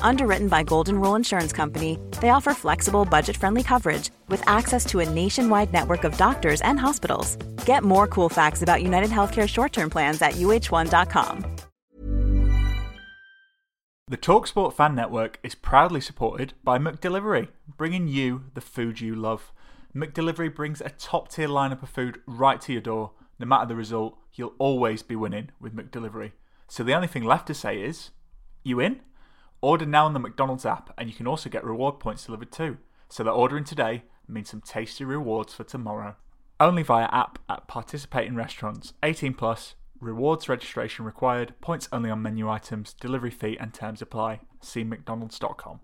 Underwritten by Golden Rule Insurance Company, they offer flexible, budget friendly coverage with access to a nationwide network of doctors and hospitals. Get more cool facts about United Healthcare short term plans at uh1.com. The Talksport Fan Network is proudly supported by McDelivery, bringing you the food you love. McDelivery brings a top tier lineup of food right to your door. No matter the result, you'll always be winning with McDelivery. So the only thing left to say is, you in? Order now on the McDonald's app, and you can also get reward points delivered too. So that ordering today means some tasty rewards for tomorrow. Only via app at participating restaurants. 18 plus. Rewards registration required. Points only on menu items. Delivery fee and terms apply. See McDonald's.com.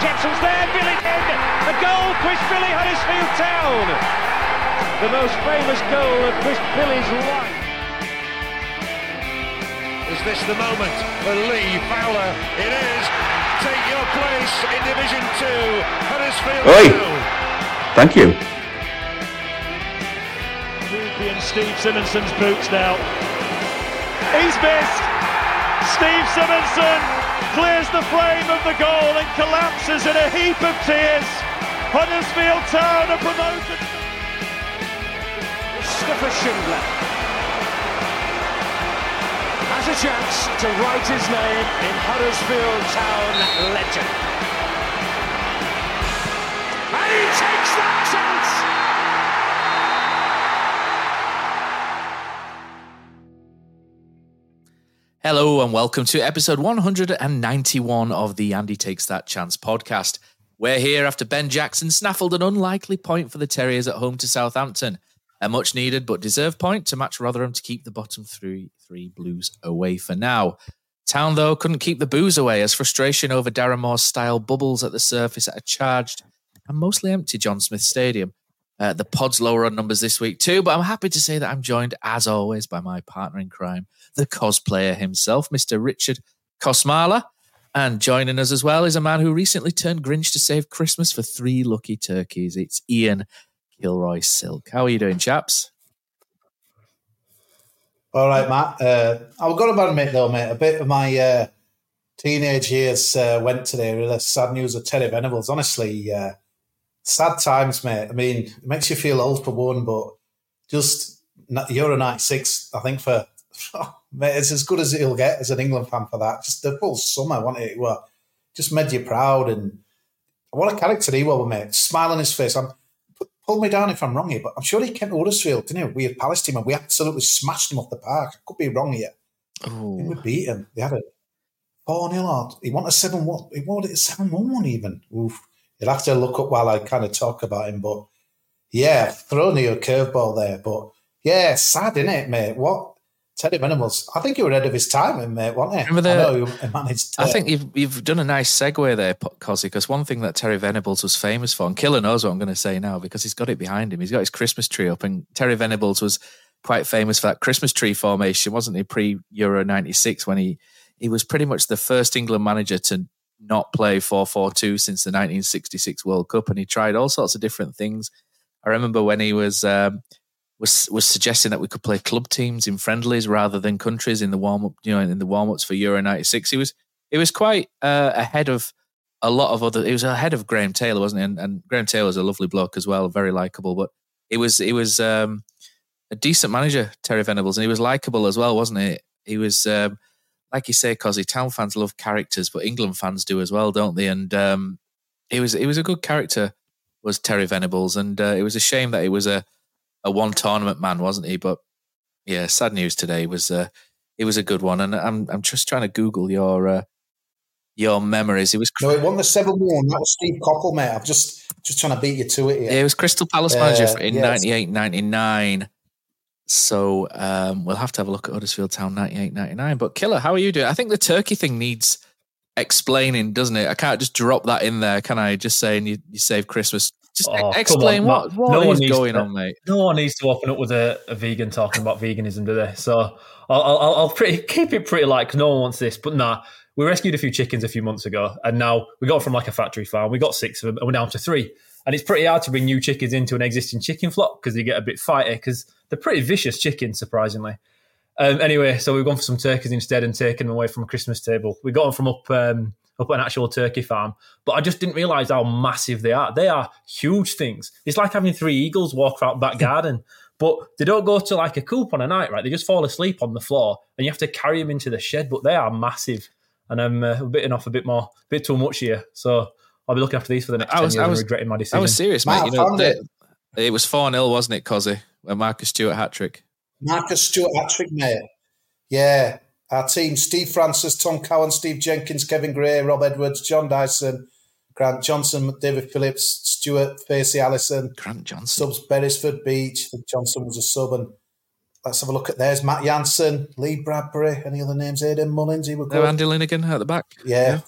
Jackson's there, Billy. A goal, Chris Billy, Huddersfield Town. The most famous goal of Chris Billy's life. Is this the moment for Lee Fowler? It is. Take your place in Division 2, Huddersfield Oi. Town. Thank you. Ruby and Steve Simonsen's boots now. He's missed. Steve Simonsen clears the frame of the goal and collapses in a heap of tears. Huddersfield Town are promoted. Mustafa Schindler has a chance to write his name in Huddersfield Town legend. And he takes that chance. Hello and welcome to episode 191 of the And He Takes That Chance podcast. We're here after Ben Jackson snaffled an unlikely point for the Terriers at home to Southampton. A much needed but deserved point to match Rotherham to keep the bottom three, three Blues away for now. Town, though, couldn't keep the boos away as frustration over Darren Moore's style bubbles at the surface at a charged and mostly empty John Smith Stadium. Uh, the pod's lower on numbers this week too, but I'm happy to say that I'm joined, as always, by my partner in crime, the cosplayer himself, Mr. Richard Kosmala. And joining us as well is a man who recently turned Grinch to save Christmas for three lucky turkeys. It's Ian Kilroy Silk. How are you doing, chaps? All right, Matt. Uh, I've got to admit, though, mate, a bit of my uh, teenage years uh, went today with the sad news of Terry Venables. Honestly, uh, sad times, mate. I mean, it makes you feel old for one, but just Euro 96, I think, for mate, it's as good as it'll get as an England fan for that. Just the full summer, wasn't it? Well, just made you proud. And what a character he was, mate. Smile on his face. I'm, pull me down if I'm wrong here, but I'm sure he came to Huddersfield, didn't he? We had Palestine and we absolutely smashed him off the park. I could be wrong here. Think we beat him. They had a 4 0 odd. He wanted a 7 1. He wanted it a 7 1 one even. Oof. You'll have to look up while I kind of talk about him. But yeah, thrown you a curveball there. But yeah, sad, isn't it, mate? What? Teddy Venables. I think he was ahead of his time, mate, wasn't he? Remember the- I know he managed to, I think you've you've done a nice segue there, Cosy, because one thing that Terry Venables was famous for, and Killer knows what I'm going to say now because he's got it behind him. He's got his Christmas tree up, and Terry Venables was quite famous for that Christmas tree formation, wasn't he? Pre Euro '96, when he he was pretty much the first England manager to not play 4-4-2 since the 1966 World Cup, and he tried all sorts of different things. I remember when he was um, was was suggesting that we could play club teams in friendlies rather than countries in the warm up, you know, in the warm ups for Euro '96. He was it was quite uh, ahead of a lot of other. He was ahead of Graham Taylor, wasn't he? And, and Graham Taylor's a lovely bloke as well, very likable. But it was it was um, a decent manager, Terry Venables, and he was likable as well, wasn't he? He was. Um, like you say, Cosy, town fans love characters, but England fans do as well, don't they? And um, he was he was a good character, was Terry Venables, and uh, it was a shame that he was a a one tournament man, wasn't he? But yeah, sad news today was uh, it was a good one, and I'm I'm just trying to Google your uh, your memories. It was No, it won the 7 1. That was Steve Cockle, mate. I'm just just trying to beat you to it here. yeah, it was Crystal Palace manager Uh, in yes. 98, 99. So um, we'll have to have a look at Huddersfield Town 98 99. But Killer, how are you doing? I think the turkey thing needs explaining, doesn't it? I can't just drop that in there, can I? Just saying you, you save Christmas. Just Oh, explain on, what, what No is going to- on, mate. No one needs to open up with a, a vegan talking about veganism, do they? So I'll, I'll, I'll pretty, keep it pretty light because no one wants this. But nah, we rescued a few chickens a few months ago, and now we got from like a factory farm. We got six of them, and we're down to three. And it's pretty hard to bring new chickens into an existing chicken flock because they get a bit fighty because they're pretty vicious chickens, surprisingly. Um, anyway, so we've gone for some turkeys instead and taken them away from a Christmas table. We got them from up um, up at an actual turkey farm, but I just didn't realise how massive they are. They are huge things. It's like having three eagles walk around back garden, but they don't go to like a coop on a night, right? They just fall asleep on the floor, and you have to carry them into the shed. But they are massive, and I'm uh, bitten off a bit more, a bit too much here. So I'll be looking after these for the next I was- ten years I was- and regretting my decision. I was serious, mate. You I know, found they- it. it was 4 0, wasn't it, Cozzy? When Marcus Stewart hat trick. Marcus Stewart hat trick, mate. Yeah. Our team Steve Francis, Tom Cowan, Steve Jenkins, Kevin Gray, Rob Edwards, John Dyson, Grant Johnson, David Phillips, Stuart, Facey Allison, Grant Johnson. subs Beresford Beach. I think Johnson was a sub. And let's have a look at theirs. Matt Jansen, Lee Bradbury, any other names? Hayden Mullins, he was No. Andy Linighan at the back. yeah.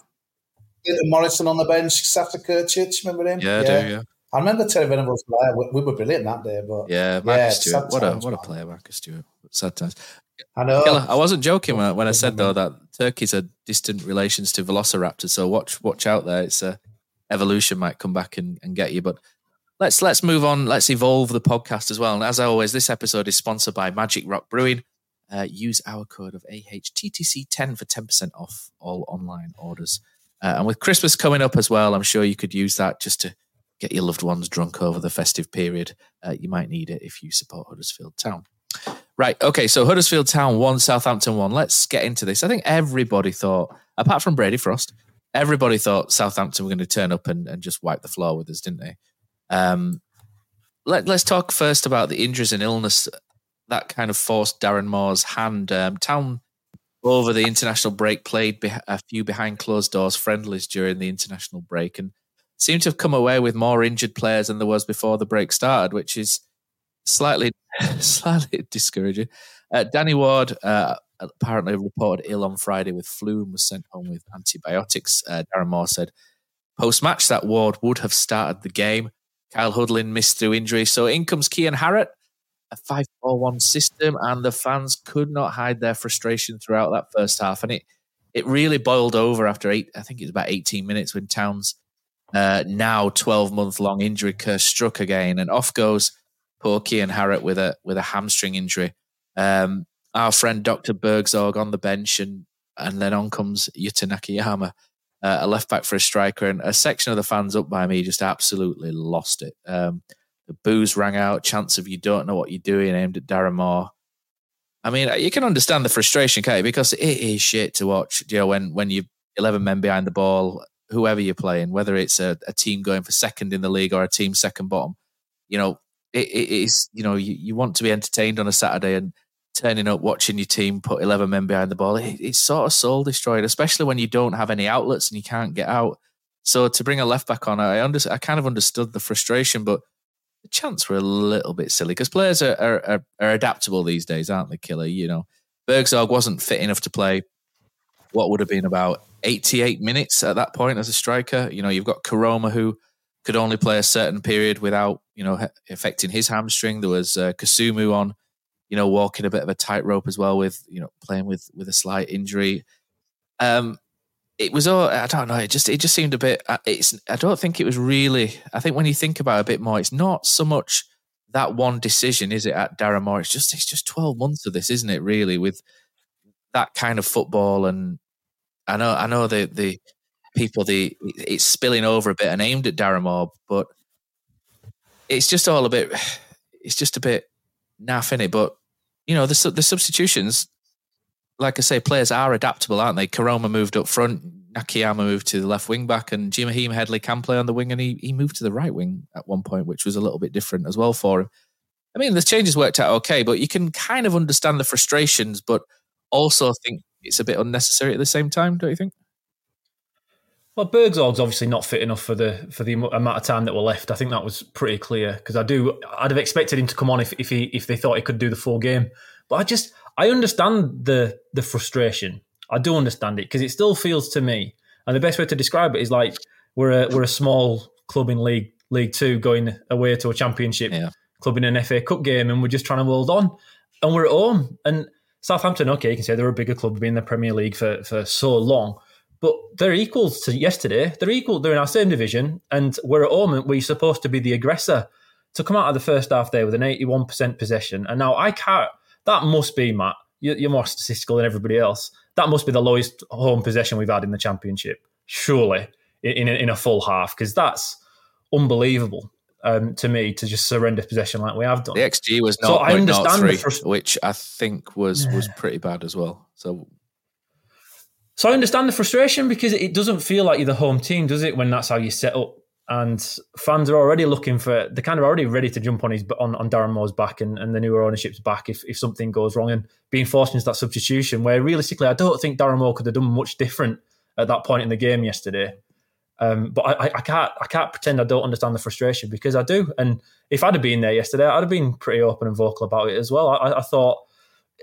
Clinton Morrison on the bench, Sasa Curcic, remember him? Yeah, I do, yeah. I remember Terry Venables there. We, we were brilliant that day, but Yeah, Marcus sad Stewart. What a what a player, Marcus Stewart. Sad times. I know. Killer, I wasn't joking when I, when I said though that turkeys are distant relations to velociraptors. So watch watch out there. It's a evolution might come back and, and get you. But let's let's move on. Let's evolve the podcast as well. And as always, this episode is sponsored by Magic Rock Brewing. Uh, use our code of AHTTC10 for 10% off all online orders. Uh, and with Christmas coming up as well, I'm sure you could use that just to get your loved ones drunk over the festive period. Uh, you might need it if you support Huddersfield Town. Right. Okay. So Huddersfield Town won, Southampton won. Let's get into this. I think everybody thought, apart from Brady Frost, everybody thought Southampton were going to turn up and, and just wipe the floor with us, didn't they? Um, let, let's talk first about the injuries and illness that kind of forced Darren Moore's hand. Um, Town over the international break played beh a few behind closed doors friendlies during the international break and seemed to have come away with more injured players than there was before the break started, which is slightly slightly discouraging. Uh, Danny Ward uh, apparently reported ill on Friday with flu and was sent home with antibiotics. Uh, Darren Moore said post match that Ward would have started the game. Kyle Hudlin missed through injury, so in comes Kian Harratt. A 5 4 1 system, and the fans could not hide their frustration throughout that first half. And it, it really boiled over after eight, I think it was about 18 minutes when Towns, uh, now 12 month long injury curse struck again, and off goes poor Kian Harratt with a with a hamstring injury. Um, our friend Dr. Burgzorg on the bench, and and then on comes Yuta Nakayama, uh, a left back for a striker, and a section of the fans up by me just absolutely lost it. Um, the boos rang out, chants of "you don't know what you're doing" aimed at Darren Moore. I mean, you can understand the frustration, Kate, because it is shit to watch. You know, when when you eleven men behind the ball, whoever you're playing, whether it's a, a team going for second in the league or a team second bottom, you know, it, it is you know you, you want to be entertained on a Saturday and turning up watching your team put 11 men behind the ball it, it's sort of soul destroyed especially when you don't have any outlets and you can't get out. So to bring a left back on I under, I kind of understood the frustration but the chants were a little bit silly because players are, are, are, are adaptable these days aren't they killer? You know Burgzorg wasn't fit enough to play what would have been about 88 minutes at that point as a striker. You know you've got Koroma who could only play a certain period without you know affecting his hamstring. There was uh, Kasumu on, you know, walking a bit of a tightrope as well with you know playing with with a slight injury. Um, it was all I don't know. It just it just seemed a bit. uh, It's I don't think it was really. I think when you think about it a bit more, it's not so much that one decision, is it? At Darren it's just it's just twelve months of this, isn't it? Really, with that kind of football, and I know I know the the people the it's spilling over a bit and aimed at Darren but it's just all a bit it's just a bit naff in it. But you know the the substitutions, like I say, players are adaptable, aren't they? Koroma moved up front, Nakayama moved to the left wing back, and Jaheim Headley can play on the wing, and he he moved to the right wing at one point, which was a little bit different as well for him. I mean, the changes worked out okay, but you can kind of understand the frustrations, but also think it's a bit unnecessary at the same time, don't you think? Well, Burgzorg's obviously not fit enough for the for the amount of time that were left. I think that was pretty clear because I do I'd have expected him to come on if, if he if they thought he could do the full game. But I just I understand the the frustration. I do understand it because it still feels to me, and the best way to describe it is like we're a we're a small club in League League Two going away to a championship Yeah. club in an FA Cup game, and we're just trying to hold on, and we're at home. And Southampton, okay, you can say they're a bigger club, been in the Premier League for for so long, but they're equals to yesterday. They're equal. They're in our same division, and we're at and we're supposed to be the aggressor. To come out of the first half there with an eighty-one percent possession, and now I can't. That must be Matt. you- You're more statistical than everybody else. That must be the lowest home possession we've had in the championship, surely in in a, in a full half, because that's unbelievable um, to me to just surrender possession like we have done. The XG was So not I understand frust- which I think was was pretty bad as well. So So I understand the frustration because it doesn't feel like you're the home team, does it? When that's how you set up, and fans are already looking for they're kind of already ready to jump on his on, on Darren Moore's back and, and the newer ownership's back if, if something goes wrong and being forced into that substitution. Where realistically, I don't think Darren Moore could have done much different at that point in the game yesterday. Um, but I, I- can't I can't pretend I don't understand the frustration because I do. And if I'd have been there yesterday, I'd have been pretty open and vocal about it as well. I, I thought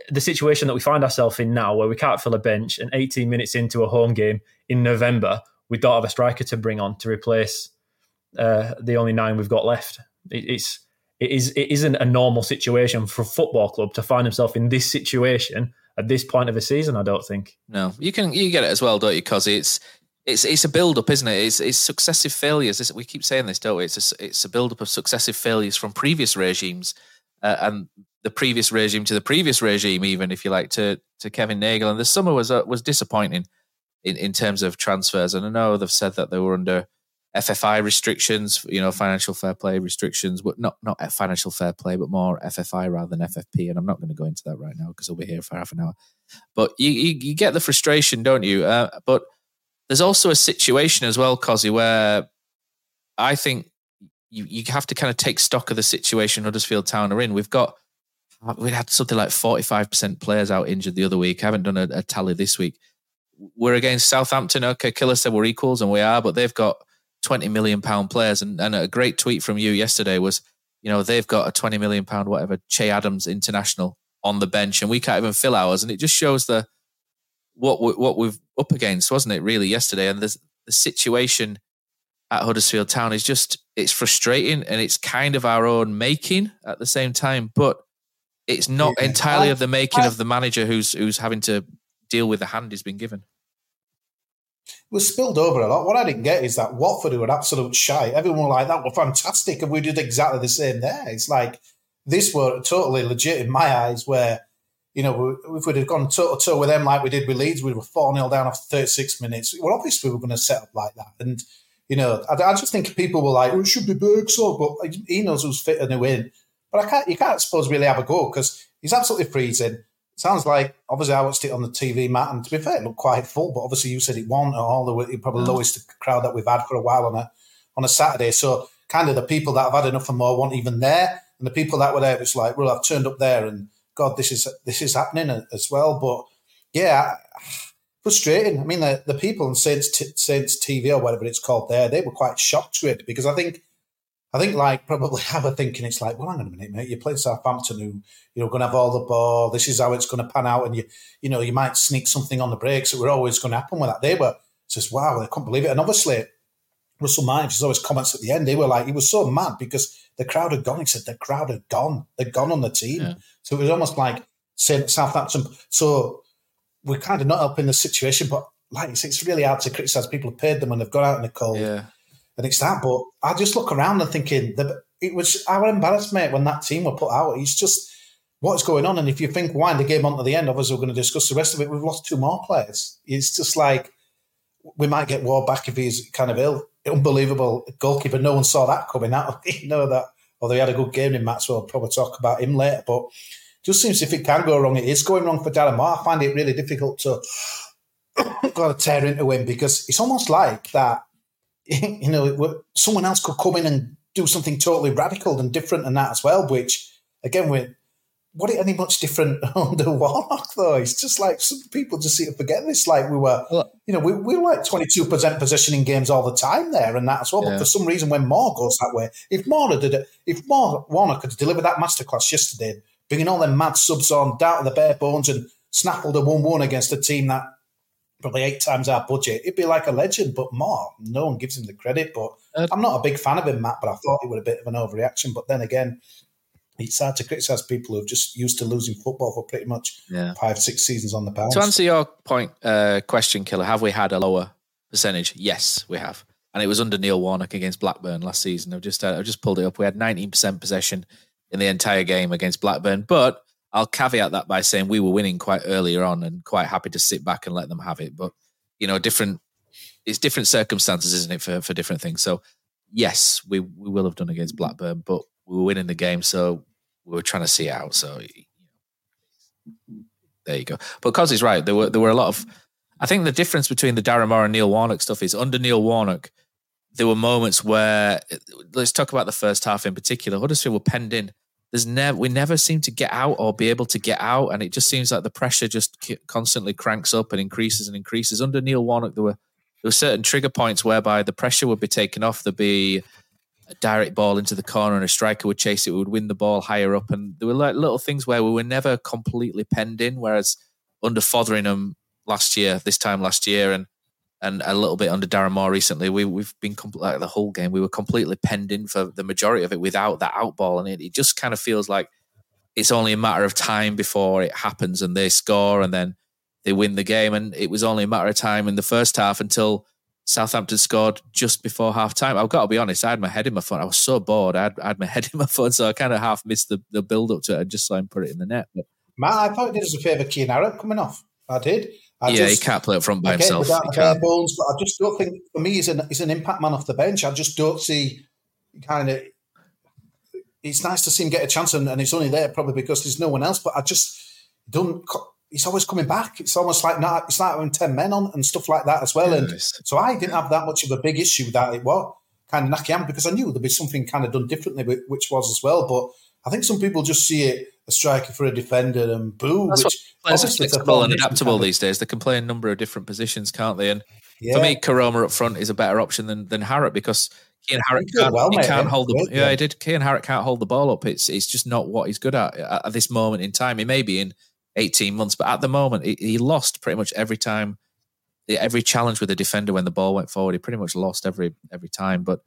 the situation that we find ourselves in now, where we can't fill a bench, and 18 minutes into a home game in November, we don't have a striker to bring on to replace uh, the only nine we've got left. It, it's it is it isn't a normal situation for a football club to find himself in this situation at this point of a season. I don't think. no, you can you get it as well, don't you? Because it's it's it's a build up, isn't it? It's it's successive failures. It's- we keep saying this, don't we? It's a, it's a build up of successive failures from previous regimes, uh, and the previous regime to the previous regime, even if you like, to to Kevin Nagle. And the summer was uh, was disappointing in in terms of transfers. And I know they've said that they were under FFI restrictions, you know, financial fair play restrictions, but not not financial fair play, but more FFI rather than FFP. And I'm not going to go into that right now because I'll be here for half an hour. But you you, you get the frustration, don't you? Uh, but there's also a situation as well, Cozzy, where I think you, you have to kind of take stock of the situation Huddersfield Town are in. We've got we had something like 45% players out injured the other week. I haven't done a, a tally this week. We're against Southampton. Okay, Killer said we're equals, and we are, but they've got 20 million pound players. And, and a great tweet from you yesterday was, you know, they've got a 20 million pound, whatever, Che Adams international on the bench, and we can't even fill ours. And it just shows the what we, what we've up against, wasn't it? Really, yesterday, and the the situation at Huddersfield Town is just it's frustrating, and it's kind of our own making at the same time, but it's not Yeah. entirely I- of the making I- of the manager who's who's having to deal with the hand he's been given. It was spilled over a lot. What I didn't get is that Watford were absolute shite. Everyone were like, that were fantastic. And we did exactly the same there. It's like, this were totally legit in my eyes, where, you know, if we'd have gone toe to toe with them like we did with Leeds, we were 4 0 down after 36 minutes. Well, obviously, we were going to set up like that. And, you know, I, I just think people were like, oh, it should be Burgzorg, but he knows who's fit and who in. But I can't, you can't suppose really have a go because he's absolutely freezing. Sounds like obviously I watched it on the TV, Matt, and to be fair, it looked quite full. But obviously, you said it won all the way, probably the lowest crowd that we've had for a while on a on a Saturday. So kind of the people that have had enough and more weren't even there, and the people that were there was like, well, I've turned up there, and God, this is this is happening as well. But yeah, frustrating. I mean, the, the people on Saints T- Saints TV or whatever it's called there, they were quite shocked with it because I think. I think, like, probably have a thinking it's like, well, hang on a minute, mate. You're playing Southampton, who you know going to have all the ball. This is how it's going to pan out, and you, you know, you might sneak something on the breaks. So we're always going to happen with that. They were says, wow, they couldn't believe it. And obviously, Russell Myers, there's always comments at the end. They were like, he was so mad because the crowd had gone. He said the crowd had gone. They'd gone on the team. Yeah. So it was almost like saying Southampton. So we're kind of not helping the situation, but like it's, it's really hard to criticise people who paid them when they've gone out in the cold Yeah. And it's that. But I just look around and thinking that it was our embarrassment when that team were put out. It's just what's going on. And if you think wind the game on to the end, obviously we're going to discuss the rest of it. We've lost two more players. It's just like we might get Ward back if he's kind of ill. Unbelievable goalkeeper. No one saw that coming. That you know that. Although he had a good game in Maxwell, we'll probably talk about him later. But just seems if it can go wrong, it is going wrong for Darren Moore. I find it really difficult to got to tear into him because it's almost like that you know, it- someone else could come in and do something totally radical and different and that as well, which again, we're, what it any much different under Warnock though? It's just like some people just seem to forget this. Like we were, you know, we, we were like twenty two percent positioning games all the time there, and that as well. Yeah. But for some reason, when Moore goes that way, if Moore did it, if Moore Warnock could deliver that masterclass yesterday, bringing all them mad subs on down to the bare bones and snaffled a one one against a team that probably eight times our budget, it'd be like a legend. But Moore, no one gives him the credit. But uh, I'm not a big fan of him, Matt. But I thought it was a bit of an overreaction. But then again it's hard to criticise people who've just used to losing football for pretty much yeah. five, six seasons on the bounce. To answer your point, uh, question, Killer, have we had a lower percentage? Yes, we have, and it was under Neil Warnock against Blackburn last season. I've just uh, I've just pulled it up. We had 19% possession in the entire game against Blackburn, but I'll caveat that by saying we were winning quite earlier on and quite happy to sit back and let them have it. But you know, different it's different circumstances, isn't it, for for different things. So yes, we we will have done against Blackburn, but we were winning the game, so we were trying to see out. So there you go. But Cos right. There were there were a lot of. I think the difference between the Darren Moore and Neil Warnock stuff is under Neil Warnock, there were moments where let's talk about the first half in particular. Huddersfield were penned in. There's never we never seem to get out or be able to get out, and it just seems like the pressure just constantly cranks up and increases and increases. Under Neil Warnock, there were there were certain trigger points whereby the pressure would be taken off. There'd be a direct ball into the corner and a striker would chase it, would win the ball higher up. And there were like little things where we were never completely penned in, whereas under Fotheringham last year, this time last year, and and a little bit under Darren Moore recently, we, we've been compl- like the whole game, we were completely penned in for the majority of it without that out ball. And it, it just kind of feels like it's only a matter of time before it happens and they score and then they win the game. And it was only a matter of time in the first half until Southampton scored just before half time. I've got to be honest, I had my head in my phone. I was so bored. I had, I had my head in my phone, so I kind of half missed the, the build up to it. I just saw him put it in the net. But, Matt, I thought it did us a favour, Kian Harratt coming off. I did. I yeah, just, he can't play up front by himself. Bones, but I just don't think, for me, he's an, he's an impact man off the bench. I just don't see kind of. It's nice to see him get a chance, and, and it's only there probably because there's no one else. But I just don't he's always coming back. It's almost like not, it's like having 10 men on and stuff like that as well. And so I didn't have that much of a big issue with that. It was kind of Nakayama because I knew there'd be something kind of done differently, which was as well. But I think some people just see it a striker for a defender and boo. That's which players are flexible and adaptable these days. They can play a number of different positions, can't they? And yeah. for me, Koroma up front is a better option than than Harratt because Kian Harratt can't, well, he can't hold the yeah, yeah, he did. Kian Harratt can't hold the ball up. It's it's just not what he's good at uh, at this moment in time. He may be in 18 months. But at the moment, he, lost pretty much every time, every challenge with the defender when the ball went forward. He pretty much lost every every time. But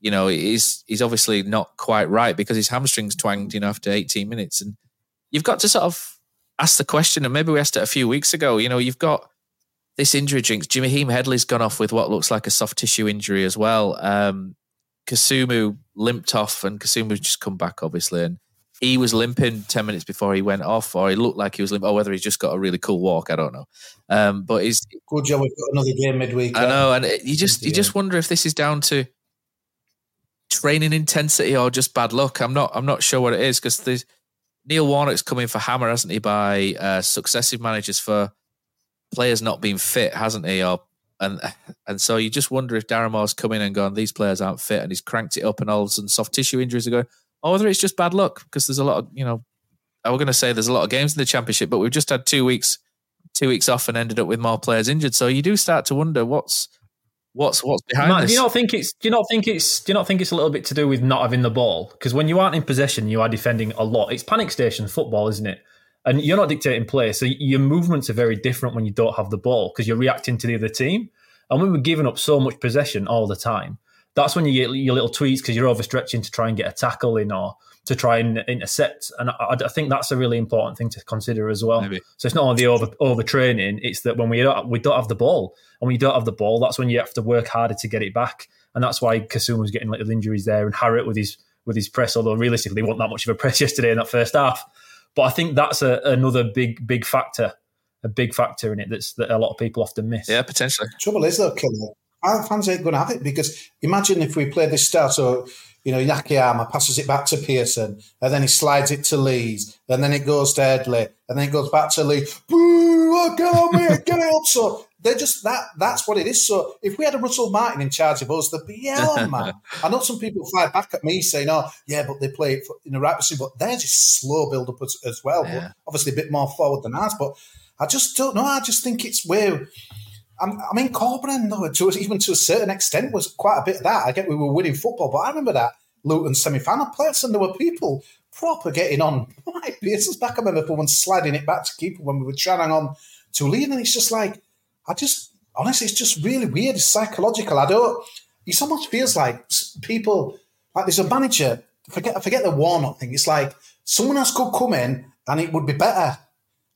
you know, he's he's obviously not quite right because his hamstrings twanged. You know, after 18 minutes, and you've got to sort of ask the question. And maybe we asked it a few weeks ago. You know, you've got this injury jinx. Jaheim Headley's gone off with what looks like a soft tissue injury as well. Um, Kasumu limped off, and Kasumu's just come back, obviously, and he was limping 10 minutes before he went off, or he looked like he was limping, or whether he's just got a really cool walk, I don't know. Um, but he's good job we've got another game midweek. I know, and you just you just wonder if this is down to training intensity or just bad luck. I'm not I'm not sure what it is because Neil Warnock's coming for hammer, hasn't he, by uh, successive managers for players not being fit, hasn't he? Or and and so you just wonder if Darren Moore's in and gone, these players aren't fit, and he's cranked it up, and all of a sudden soft tissue injuries are going or whether it's just bad luck because there's a lot of you know I was going to say there's a lot of games in the championship, but we've just had two weeks two weeks off and ended up with more players injured. So you do start to wonder what's what's what's behind Matt, this. Do you not think it's do you not think it's do you not think it's a little bit to do with not having the ball? Because when you aren't in possession, you are defending a lot. It's panic station football, isn't it? And you're not dictating play, so your movements are very different when you don't have the ball because you're reacting to the other team. And when we were giving up so much possession all the time, that's when you get your little tweets because you're overstretching to try and get a tackle in or to try and intercept. And I, I, think that's a really important thing to consider as well. Maybe. So it's not only the over overtraining; it's that when we don't we don't have the ball, and when you don't have the ball, that's when you have to work harder to get it back. And that's why Kasum was getting little injuries there, and Harratt with his with his press. Although realistically, wasn't that much of a press yesterday in that first half. But I think that's a, another big big factor, a big factor in it that's that a lot of people often miss. Yeah, potentially. Trouble is though, Killer, our fans ain't going to have it because imagine if we play this start. So, you know, Nakayama passes it back to Pearson and then he slides it to Lees and then it goes to Edley, and then it goes back to Lee. Boo! Get on me! Get it club. So they're just that. That's what it is. So if we had a Russell Martin in charge of us, there'd be on, man. I know some people fight back at me saying, "Oh, yeah, but they play it in the right position." But they're just slow build up as, as well. Yeah. But obviously a bit more forward than ours. But I just don't know. I just think it's where. I mean, Corberan, though, to, even to a certain extent, was quite a bit of that. I get we were winning football, but I remember that Luton semi final players, and there were people proper getting on. Like Pearson's back. I remember for one sliding it back to keeper when we were trying on to lead, and it's just like I just honestly, it's just really weird. It's psychological. I don't. It almost feels like people like there's a manager. Forget forget the Warnock thing. It's like someone else could come in and it would be better,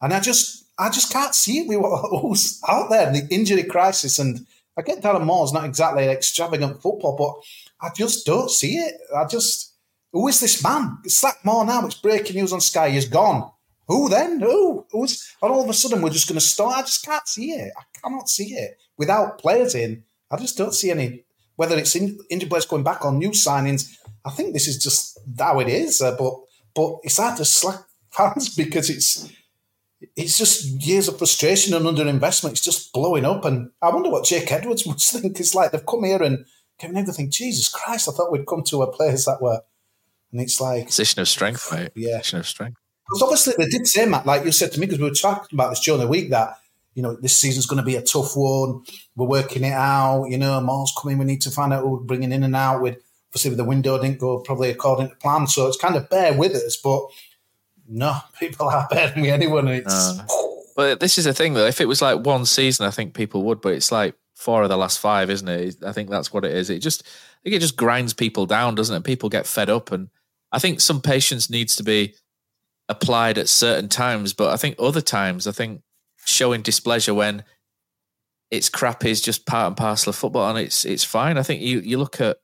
and I just I just can't see it with what's out there. In the injury crisis, and I get Darren Moore's not exactly an extravagant football, but I just don't see it. I just who is this man? It's more now. It's breaking news on Sky. He's gone. Who then? Who? Who's? And all of a sudden, we're just going to start. I just can't see it. I cannot see it without players in. I just don't see any. Whether it's in, injured players going back on new signings, I think this is just how it is. Uh, but but it's hard to slack fans because it's it's just years of frustration and underinvestment. It's just blowing up. And I wonder what Jake Edwards must think. It's like they've come here and given everything. Jesus Christ! I thought we'd come to a place that were and it's like position of strength, mate. Yeah, position of strength. Because obviously they did say, Matt, like you said to me, because we were talking about this during the week that you know this season's going to be a tough one. We're working it out. You know, Moore's coming. We need to find out who we're bringing in and out. With obviously the window didn't go probably according to plan, so it's kind of bear with us. But no, people are me anyone. It's. Uh, but this is the thing though. If it was like one season, I think people would. But it's like four of the last five, isn't it? I think that's what it is. It just, I think it just grinds people down, doesn't it? People get fed up and I think some patience needs to be applied at certain times, but I think other times, I think showing displeasure when it's crap is just part and parcel of football, and it's it's fine. I think you you look at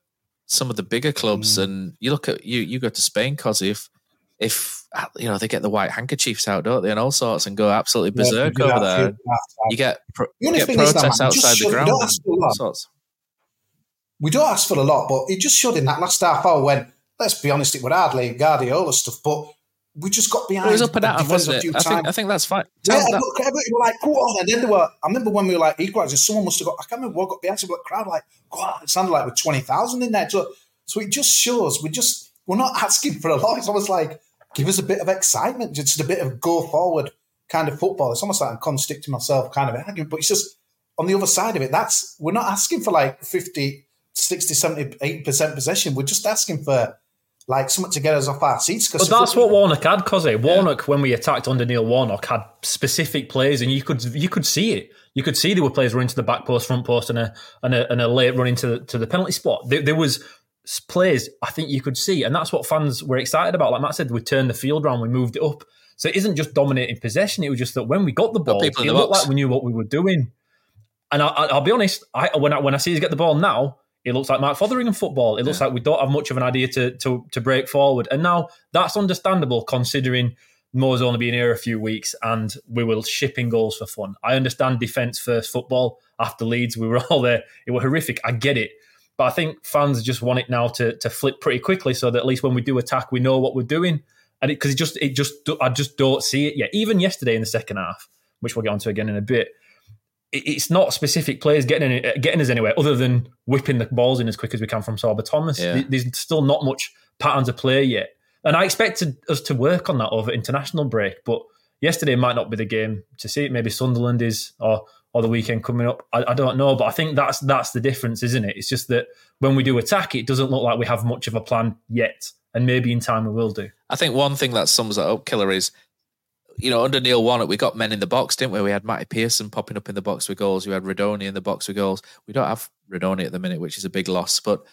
some of the bigger clubs, mm. and you look at you you go to Spain, cause if if uh, you know they get the white handkerchiefs out, don't they, and all sorts, and go absolutely berserk yeah, over there. You get, pro- you get protests outside the ground. We don't ask for a lot, but it just showed in that last half hour when let's be honest, it were hardly Guardiola stuff, but we just got behind. It was up and down, wasn't it? I think, I think that's fine. Yeah, that. look, everybody were like, go on. And then there were, I remember when we were like equalising, someone must have got, I can't remember what got behind, but the crowd like, God, it sounded like with 20,000 in there. So, so it just shows we just, we're not asking for a lot. It's almost like, give us a bit of excitement, just a bit of go forward kind of football. It's almost like I'm contradicting myself kind of argument, but it's just on the other side of it, that's, we're not asking for like 50, 60, 78% possession. We're just asking for, like something to get us off our seats. But that's what Warnock had, Cosy. Warnock, yeah. when we attacked under Neil Warnock, had specific plays, and you could you could see it. You could see there were players running to the back post, front post, and a and a, and a late run into to the penalty spot. There, there, was players I think you could see, and that's what fans were excited about. Like Matt said, we turned the field around, we moved it up. So it isn't just dominating possession; it was just that when we got the ball, it looked box. like we knew what we were doing. And I, will be honest, I, when I when I see us get the ball now, it looks like Mark Fotheringham football. It looks yeah. like we don't have much of an idea to, to to break forward. And now that's understandable considering Moore's only been here a few weeks and we were shipping goals for fun. I understand defence first football after Leeds. We were all there. It was horrific. I get it. But I think fans just want it now to to flip pretty quickly so that at least when we do attack, we know what we're doing. And it because it, it just it just I just don't see it yet. Even yesterday in the second half, which we'll get onto again in a bit, it's not specific players getting in, getting us anywhere other than whipping the balls in as quick as we can from Sorba Thomas. Yeah. There's still not much patterns of play yet, and I expected us to work on that over international break. But yesterday might not be the game to see it. Maybe Sunderland is, or or the weekend coming up. I, I, don't know, but I think that's that's the difference, isn't it? It's just that when we do attack, it doesn't look like we have much of a plan yet, and maybe in time we will do. I think one thing that sums that up, Killer, is you know, under Neil Warnock, we got men in the box, didn't we? We had Matty Pearson popping up in the box with goals. We had Rudoni in the box with goals. We don't have Rudoni at the minute, which is a big loss. But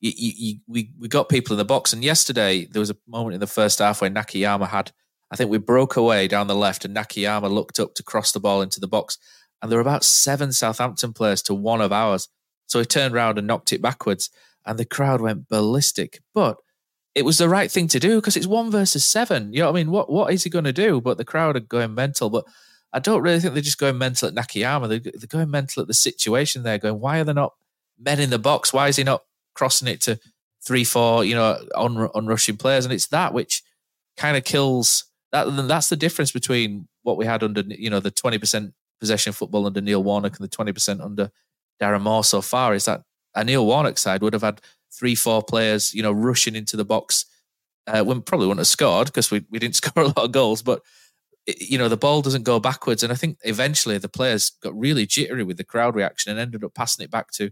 you, you, we we got people in the box. And yesterday there was a moment in the first half where Nakayama had, I think we broke away down the left, and Nakayama looked up to cross the ball into the box, and there were about seven Southampton players to one of ours. So he turned around and knocked it backwards, and the crowd went ballistic. But it was the right thing to do because it's one versus seven. You know what I mean? What what is he going to do? But the crowd are going mental. But I don't really think they're just going mental at Nakayama. They're, they're going mental at the situation there, going, why are there not men in the box? Why is he not crossing it to three, four, you know, on, on rushing players? And it's that which kind of kills that. That's the difference between what we had under, you know, the 20% possession football under Neil Warnock and the 20% under Darren Moore so far is that a Neil Warnock side would have had three, four players, you know, rushing into the box. Uh, when probably wouldn't have scored because we, we didn't score a lot of goals, but you know the ball doesn't go backwards, and I think eventually the players got really jittery with the crowd reaction and ended up passing it back to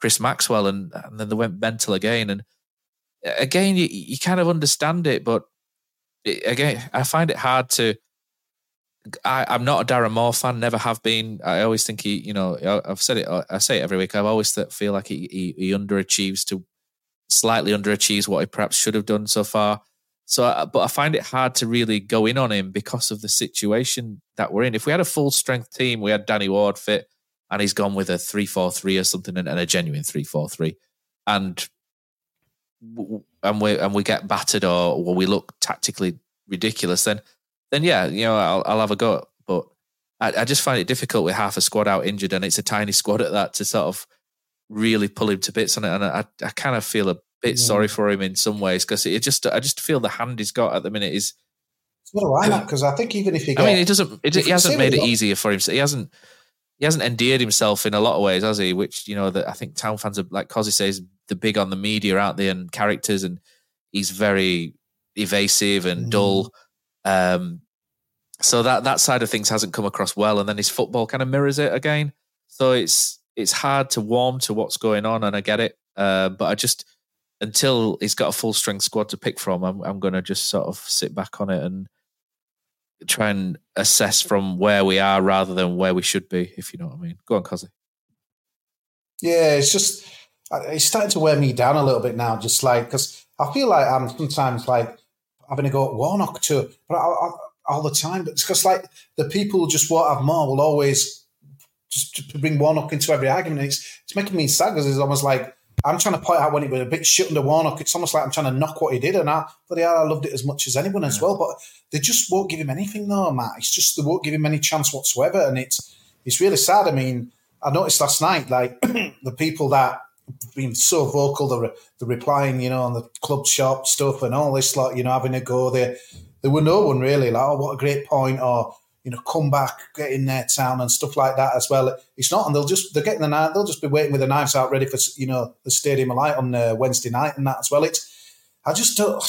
Chris Maxwell, and, and then they went mental again. And again, you, you kind of understand it, but it, again, I find it hard to I, am not a Darren Moore fan. Never have been. I always think he, you know, I've said it. I say it every week. I've always feel like he, he, he underachieves to slightly underachieves what he perhaps should have done so far. So, uh, but I find it hard to really go in on him because of the situation that we're in. If we had a full strength team, we had Danny Ward fit, and he's gone with a three four three or something, and, and a genuine three four three, and and we and we get battered or, or we look tactically ridiculous, then then yeah, you know, I'll, I'll have a go. But I, I, just find it difficult with half a squad out injured, and it's a tiny squad at that to sort of really pull him to bits on it. And I, I kind of feel a bit yeah. sorry for him in some ways because it just, I just feel the hand he's got at the minute is. So do I, because I think even if he, I mean, it doesn't, it, he hasn't made it got, easier for him. He hasn't, he hasn't endeared himself in a lot of ways, has he? Which you know that I think town fans are like Cosy says, the big on the media out there and characters, and he's very evasive and mm. dull. Um, so that that side of things hasn't come across well, and then his football kind of mirrors it again. So it's it's hard to warm to what's going on, and I get it. Uh, but I just until he's got a full strength squad to pick from, I'm I'm going to just sort of sit back on it and try and assess from where we are rather than where we should be, if you know what I mean. Go on, Cosy. Yeah, it's just it's starting to wear me down a little bit now. Just like because I feel like I'm sometimes like having to go at Warnock to, but I, I, all the time. But it's because like the people who just won't have more will always just bring Warnock into every argument. It's it's making me sad because it's almost like I'm trying to point out when he was a bit shit under Warnock. It's almost like I'm trying to knock what he did, and I, but yeah, I loved it as much as anyone as well. But they just won't give him anything, though, Matt. It's just they won't give him any chance whatsoever, and it's it's really sad. I mean, I noticed last night, like the people that been so vocal, the re- the replying, you know, on the club shop stuff and all this, like you know, having a go there there were no one really like, oh, what a great point, or you know, come back, get in their town and stuff like that as well. It's not, and they'll just they're getting the knife, they'll just be waiting with the knives out, ready for you know the stadium alight on uh, Wednesday night and that as well. It's I just don't.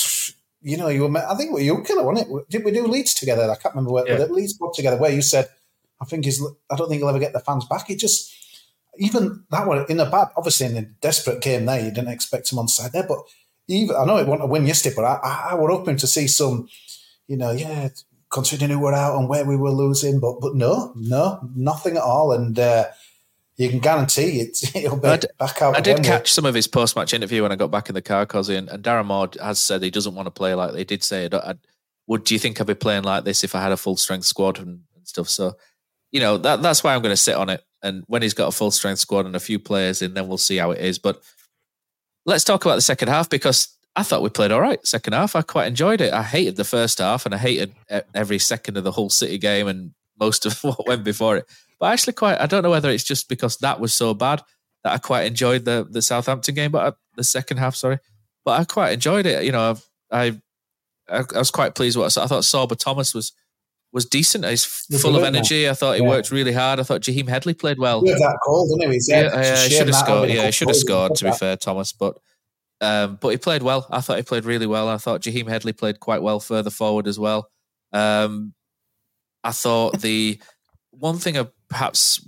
You know, you were, I think we you killer, wasn't it? Did we do Leeds together? I can't remember where yeah. Leeds put together where you said, I think he's, I don't think he'll ever get the fans back. It just, even that one in a bad, obviously in a desperate game there, you didn't expect him on side there, but even I know wanted to win yesterday, but I, I, I were hoping to see some you know, yeah, considering who were out and where we were losing, but but no, no, nothing at all. And uh, you can guarantee it, it'll be back out. I did catch some of his post match interview when I got back in the car, Cosy, and, and Darren Moore has said he doesn't want to play like they did say. I, would do you think I'd be playing like this if I had a full strength squad and, and stuff? So, you know, that that's why I'm going to sit on it. And when he's got a full strength squad and a few players in, then we'll see how it is. But let's talk about the second half because I thought we played all right second half. I quite enjoyed it. I hated the first half and I hated every second of the whole City game and most of what went before it. But I actually quite, I don't know whether it's just because that was so bad that I quite enjoyed the the Southampton game, but I, the second half, sorry. But I quite enjoyed it. You know, I I, I was quite pleased with what I, I thought. Sorba Thomas was was decent. He's full of energy. I thought he yeah. worked really hard. I thought Jaheim Headley played well. He that goal, didn't he? Yeah, yeah, he should have scored. Yeah, he should have scored. To be fair, Thomas, but um, but he played well. I thought he played really well. I thought Jaheim Headley played quite well further forward as well. Um, I thought the one thing I perhaps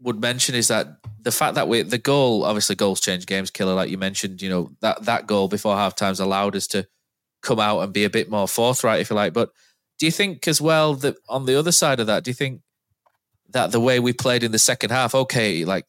would mention is that the fact that we the goal obviously goals change games killer like you mentioned you know that that goal before half time's allowed us to come out and be a bit more forthright if you like but do you think as well that on the other side of that do you think that the way we played in the second half okay like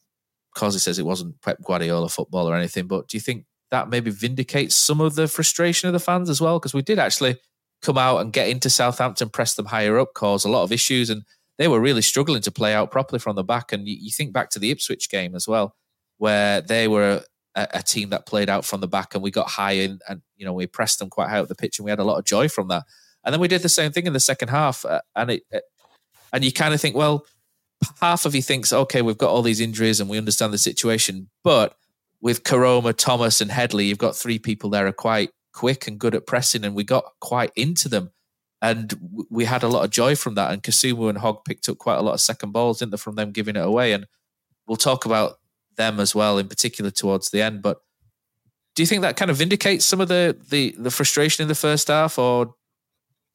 Cosy says it wasn't Pep Guardiola football or anything but do you think that maybe vindicates some of the frustration of the fans as well, because we did actually come out and get into Southampton, press them higher up, cause a lot of issues, and they were really struggling to play out properly from the back. And you, you think back to the Ipswich game as well, where they were a, a, team that played out from the back, and we got high in, and you know we pressed them quite high up the pitch, and we had a lot of joy from that. And then we did the same thing in the second half, uh, and it, uh, and you kind of think, well, half of you thinks, okay, we've got all these injuries and we understand the situation, but with Koroma, Thomas, and Headley, you've got three people there are quite quick and good at pressing, and we got quite into them. and we had a lot of joy from that. And Kasumu and Hogg picked up quite a lot of second balls, didn't they, from them giving it away? And we'll talk about them as well, in particular towards the end. But do you think that kind of vindicates some of the the, the frustration in the first half, or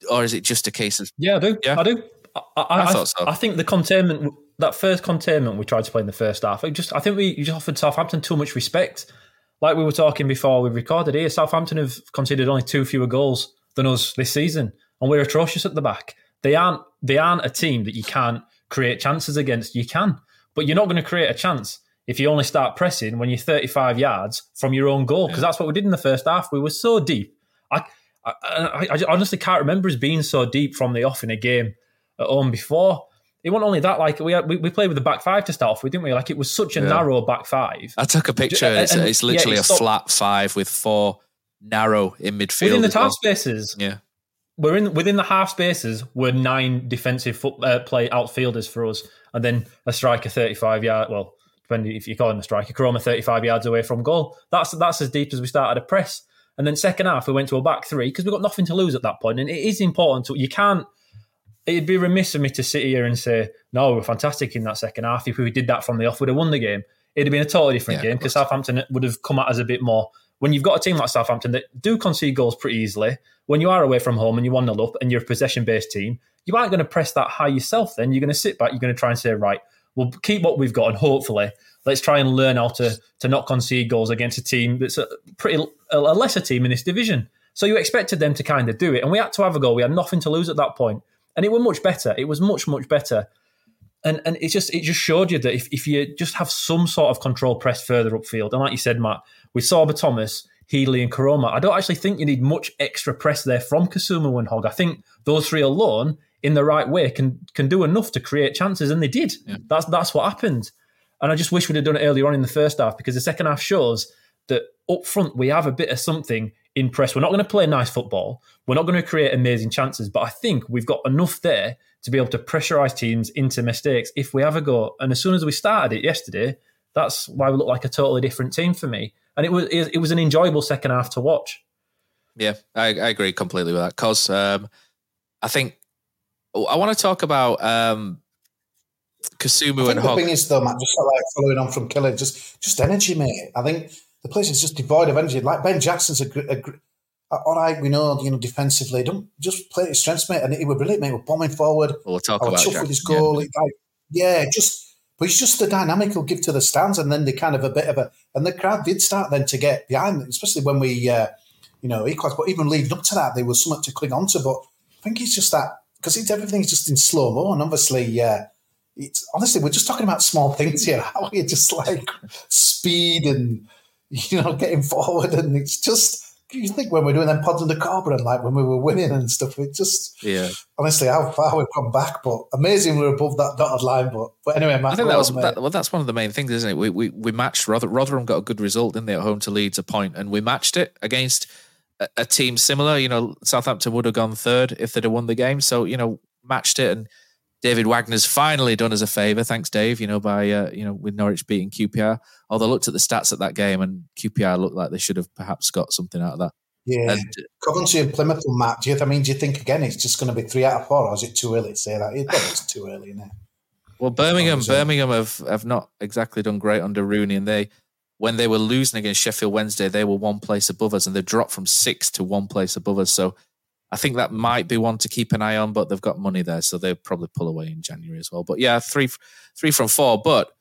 or is it just a case of yeah, I do, yeah, I do. I, I, I thought so. I think the containment, that first containment we tried to play in the first half, it just I think we just offered Southampton too much respect. Like we were talking before we recorded here, Southampton have conceded only two fewer goals than us this season, and we're atrocious at the back. They aren't they aren't a team that you can't create chances against. You can, but you're not going to create a chance if you only start pressing when you're 35 yards from your own goal, because yeah. that's what we did in the first half. We were so deep. I, I, I, I, honestly can't remember us being so deep from the off in a game at home before. It wasn't only that, like we had, we, we played with the back five to start off with, didn't we? Like it was such a yeah. narrow back five. I took a picture. It's, and, it's literally yeah, a flat five with four narrow in midfield. Within the half spaces. Yeah. We're in within the half spaces were nine defensive foot, uh, play outfielders for us, and then a striker thirty five yard. Well, depending if you call him a striker, Koroma 35 yards away from goal. That's that's as deep as we started a press. And then second half, we went to a back three because we've got nothing to lose at that point. And it is important to, you can't, it'd be remiss of me to sit here and say, no, we're fantastic in that second half. If we did that from the off, we'd have won the game. It'd have been a totally different yeah, game because Southampton would have come at us a bit more. When you've got a team like Southampton that do concede goals pretty easily, when you are away from home and you're 1 0 up and you're a possession based team, you aren't going to press that high yourself then. You're going to sit back, you're going to try and say, right, we'll keep what we've got and hopefully let's try and learn how to to not concede goals against a team that's a pretty a lesser team in this division. So you expected them to kind of do it, and we had to have a goal. We had nothing to lose at that point, and it was much better. It was much much better, and and it just it just showed you that if, if you just have some sort of control press further upfield, and like you said, Matt, with Sorba Thomas, Healey, and Koroma, I don't actually think you need much extra press there from Kasumu and Hogg. I think those three alone, in the right way, can can do enough to create chances, and they did. Yeah. That's that's what happened. And I just wish we'd have done it earlier on in the first half because the second half shows that up front we have a bit of something in press. We're not going to play nice football. We're not going to create amazing chances, but I think we've got enough there to be able to pressurise teams into mistakes if we have a go. And as soon as we started it yesterday, that's why we look like a totally different team for me. And it was it was an enjoyable second half to watch. Yeah, I, I agree completely with that. Cause um, I think I want to talk about um, Kasumu and Hogg. The thing is, though, Matt, just like following on from Kelly, just just energy, mate. I think the place is just devoid of energy. Like Ben Jackson's a, a, a all right, we know, you know, defensively, don't just play his strengths, mate. And he was brilliant, mate. We're bombing forward. We'll talk about chuff with his goal. Yeah. Like, yeah, just but it's just the dynamic he'll give to the stands, and then they kind of a bit of a and the crowd did start then to get behind, especially when we, uh, you know, equalised. But even leading up to that, there was something to cling on to. But I think it's just that because everything's just in slow mo, and obviously. Uh, it's honestly we're just talking about small things here. How you just like speed and you know getting forward, and it's just you think when we're doing them pods under Corberán and like when we were winning and stuff, it just yeah. Honestly, how far we've come back, but amazing we're above that dotted line. But but anyway, Matt, I think that was that, well. That's one of the main things, isn't it? We we, we matched Rother, Rotherham got a good result, didn't they, at home to Leeds a point, and we matched it against a, a team similar. You know, Southampton would have gone third if they'd have won the game. So you know, matched it and David Wagner's finally done us a favour. Thanks, Dave. You know, by uh, you know with Norwich beating QPR. Although I looked at the stats at that game, and QPR looked like they should have perhaps got something out of that. Yeah, and, Coventry and Plymouth will match. Do you, I mean, do you think again it's just going to be three out of four, or is it too early to say that? It's too early now. Well, Birmingham, Birmingham have, have not exactly done great under Rooney, and they when they were losing against Sheffield Wednesday, they were one place above us, and they've dropped from six to one place above us. So I think that might be one to keep an eye on, but they've got money there, so they'll probably pull away in January as well. But yeah, three three from four. But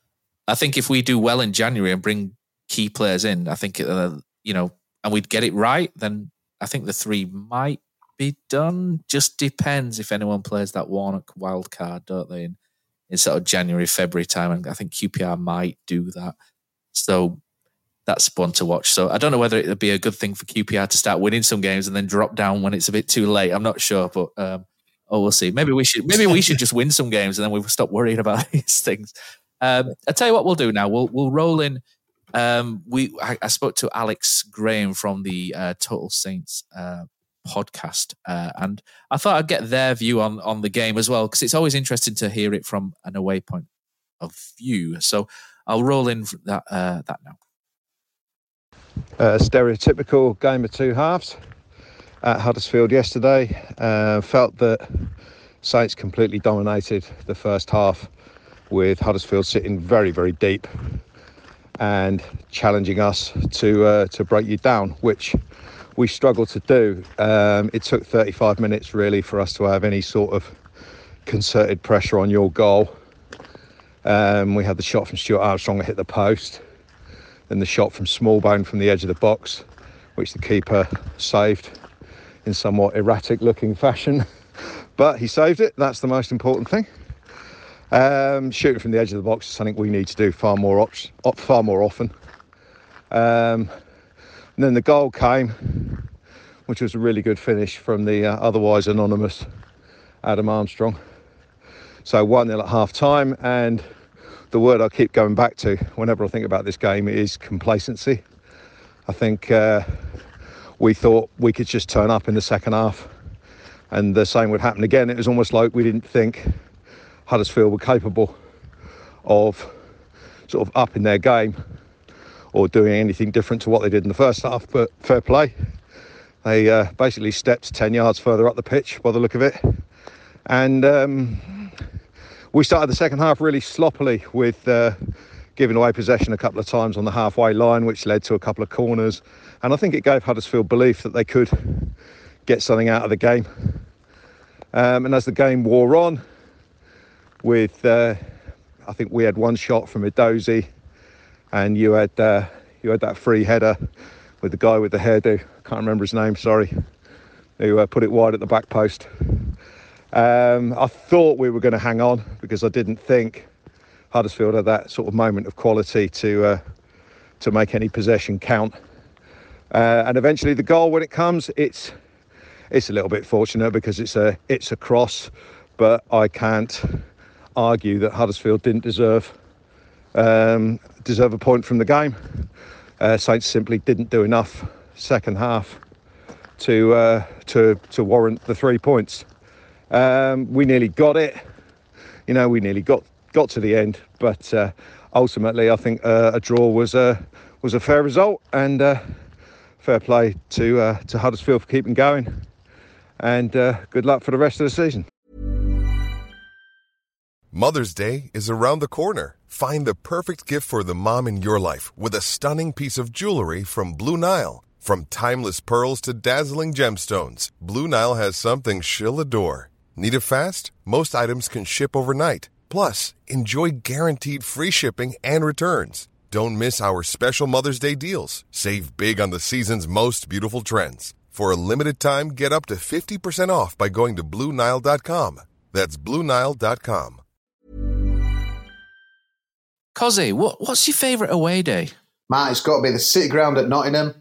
I think if we do well in January and bring key players in, I think uh, you know, and we'd get it right, then I think the three might be done. Just depends if anyone plays that Warnock wild card, don't they? In, in sort of January, February time, and I think QPR might do that. So that's one to watch. So I don't know whether it would be a good thing for QPR to start winning some games and then drop down when it's a bit too late. I'm not sure, but um, oh, we'll see. Maybe we should maybe we should just win some games and then we'll stop worrying about these things. Um, I tell you what, we'll do now. We'll we'll roll in. Um, we I, I, spoke to Alex Graham from the uh, Total Saints uh, podcast, uh, and I thought I'd get their view on on the game as well because it's always interesting to hear it from an away point of view. So I'll roll in that uh, that now a stereotypical game of two halves. at Huddersfield yesterday. Uh, felt that Saints completely dominated the first half, with Huddersfield sitting very, very deep and challenging us to uh, to break you down, which we struggled to do. Um, it took 35 minutes really for us to have any sort of concerted pressure on your goal. Um, we had the shot from Stuart Armstrong that hit the post, then the shot from Smallbone from the edge of the box, which the keeper saved in somewhat erratic looking fashion. but he saved it, that's the most important thing. Um, shooting from the edge of the box is something we need to do far more, op- far more often. Um, and then the goal came, which was a really good finish from the uh, otherwise anonymous Adam Armstrong. So 1 0 at half time. And the word I keep going back to whenever I think about this game is complacency. I think uh, we thought we could just turn up in the second half and the same would happen again. It was almost like we didn't think Huddersfield were capable of sort of upping their game or doing anything different to what they did in the first half. But fair play. They uh, basically stepped 10 yards further up the pitch by the look of it. And um, we started the second half really sloppily with uh, giving away possession a couple of times on the halfway line, which led to a couple of corners. And I think it gave Huddersfield belief that they could get something out of the game. Um, and as the game wore on, with uh, I think we had one shot from Edozie and you had uh, you had that free header with the guy with the hairdo. I can't remember his name. Sorry, who uh, put it wide at the back post. Um, I thought we were going to hang on because I didn't think Huddersfield had that sort of moment of quality to uh, to make any possession count. Uh, and eventually, the goal when it comes, it's it's a little bit fortunate because it's a it's a cross, but I can't argue that Huddersfield didn't deserve um, deserve a point from the game. Uh, Saints simply didn't do enough second half to uh, to to warrant the three points. Um, we nearly got it, you know, we nearly got got to the end, but uh, ultimately, I think uh, a draw was a was a fair result and uh, fair play to uh, to Huddersfield for keeping going, and good luck for the rest of the season. Mother's Day is around the corner. Find the perfect gift for the mom in your life with a stunning piece of jewelry from Blue Nile. From timeless pearls to dazzling gemstones, Blue Nile has something she'll adore. Need it fast? Most items can ship overnight. Plus, enjoy guaranteed free shipping and returns. Don't miss our special Mother's Day deals. Save big on the season's most beautiful trends. For a limited time, get up to 50% off by going to BlueNile.com. That's BlueNile.com. Kosi, what, what's your favourite away day? Matt, it's got to be the City Ground at Nottingham.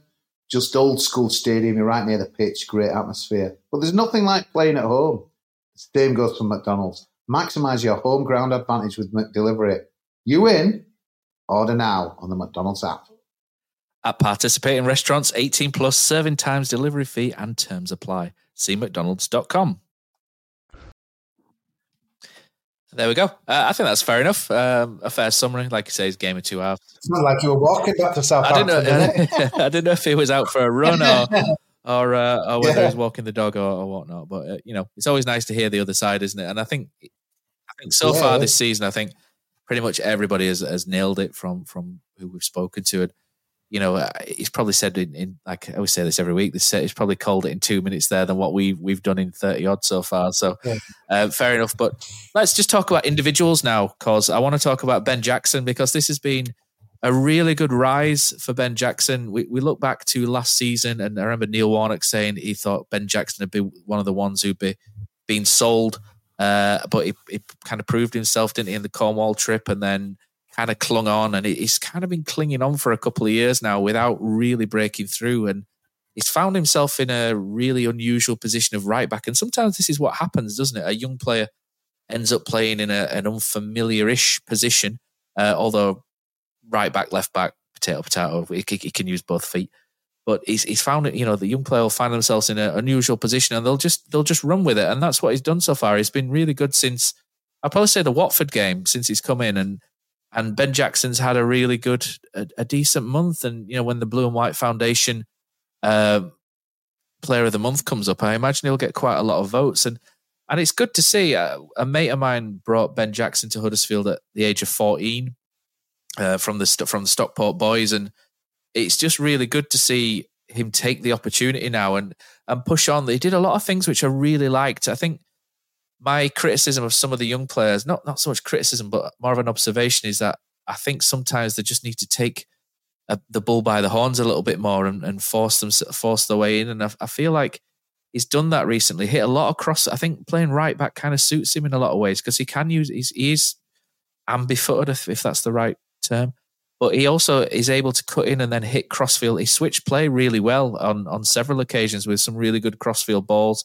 Just old school stadium, you're right near the pitch, great atmosphere. But there's nothing like playing at home. The same goes for McDonald's. Maximise your home ground advantage with McDelivery. You win. Order now on the McDonald's app. At participating restaurants, 18 plus serving times, delivery fee, and terms apply. See McDonald's.com. There we go. Uh, I think that's fair enough. Um, a fair summary, like you say, is game of two halves. It's not like you were walking back to Southampton. I didn't know. I didn't know if he was out for a run or or, uh, or whether yeah. he's walking the dog or, or whatnot. But uh, you know, it's always nice to hear the other side, isn't it? And I think, I think so yeah, far this season, I think pretty much everybody has, has nailed it from from who we've spoken to. And you know, uh, he's probably said in, in, like I always say this every week. This he's probably called it in two minutes there than what we we've done in thirty odd so far. So yeah. uh, fair enough. But let's just talk about individuals now, because I want to talk about Ben Jackson because this has been a really good rise for Ben Jackson. We we look back to last season, and I remember Neil Warnock saying he thought Ben Jackson would be one of the ones who'd be being sold, uh, but he, he kind of proved himself, didn't he, in the Cornwall trip, and then kind of clung on and he's kind of been clinging on for a couple of years now without really breaking through. And he's found himself in a really unusual position of right back. And sometimes this is what happens, doesn't it? A young player ends up playing in a, an unfamiliar ish position, uh, although right back, left back, potato, potato, he, he, can use both feet. But he's, he's found it, you know, the young player will find themselves in an unusual position and they'll just they'll just run with it. And that's what he's done so far. He's been really good since I'd probably say the Watford game since he's come in and and Ben Jackson's had a really good, a, a, decent month. And you know, when the Blue and White Foundation uh, Player of the Month comes up, I imagine he'll get quite a lot of votes. And and it's good to see. Uh, a mate of mine brought Ben Jackson to Huddersfield at the age of 14 uh, from the from the Stockport boys, and it's just really good to see him take the opportunity now and and push on. He did a lot of things which I really liked. I think my criticism of some of the young players, not not so much criticism, but more of an observation, is that I think sometimes they just need to take a, the bull by the horns a little bit more and, and force them force their way in. And I, I, feel like he's done that recently. Hit a lot of cross. I think playing right back kind of suits him in a lot of ways because he can use. He's, he's ambifooted, if, if that's the right term. But he also is able to cut in and then hit crossfield. He switched play really well on on several occasions with some really good crossfield balls.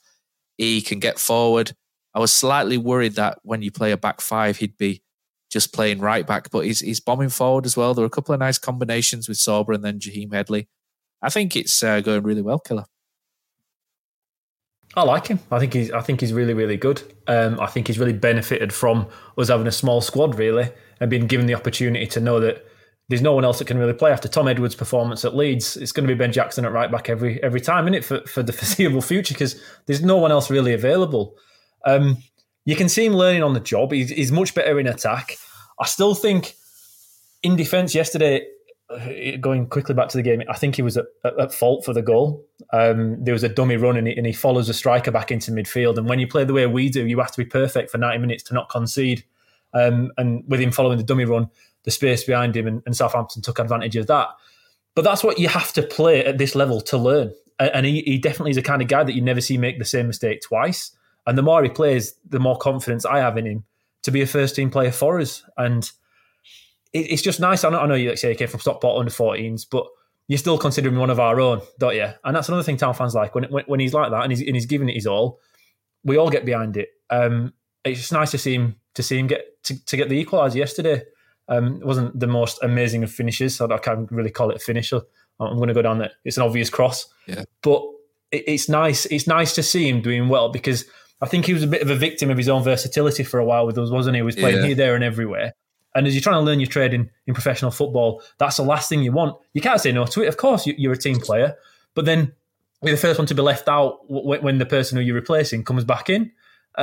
He can get forward. I was slightly worried that when you play a back five, he'd be just playing right back, but he's he's bombing forward as well. There are a couple of nice combinations with Sorba and then Jaheim Headley. I think it's uh, going really well, Killer. I like him. I think he's I think he's really really good. Um, I think he's really benefited from us having a small squad really and being given the opportunity to know that there's no one else that can really play after Tom Edwards' performance at Leeds. It's going to be Ben Jackson at right back every every time, in it for for the foreseeable future because there's no one else really available. Um, you can see him learning on the job. He's, he's much better in attack. I still think in defence yesterday, going quickly back to the game, I think he was at, at fault for the goal. Um, there was a dummy run and he, and he, follows a striker back into midfield. And when you play the way we do, you have to be perfect for 90 minutes to not concede. Um, and with him following the dummy run, the space behind him, and, and, Southampton took advantage of that. But that's what you have to play at this level to learn. And, and he, he definitely is a kind of guy that you never see make the same mistake twice. And the more he plays, the more confidence I have in him to be a first team player for us. And it, it's just nice. I know, I know you like say came from Stockport under 14s, but you're still consider him one of our own, don't you? And that's another thing Town fans like when, when, when he's like that and he's, and he's giving it his all. We all get behind it. Um, it's just nice to see him to see him get to, to get the equaliser yesterday. Um, it wasn't the most amazing of finishes, so I can't really call it a finisher. I'm going to go down there. It's an obvious cross, yeah. but it, it's nice. It's nice to see him doing well because I think he was a bit of a victim of his own versatility for a while with us, wasn't he? He was playing yeah. here, there, and everywhere. And as you're trying to learn your trade in, in professional football, that's the last thing you want. You can't say no to it. Of course, you, are a team player, but then you're the first one to be left out when, when the person who you're replacing comes back in.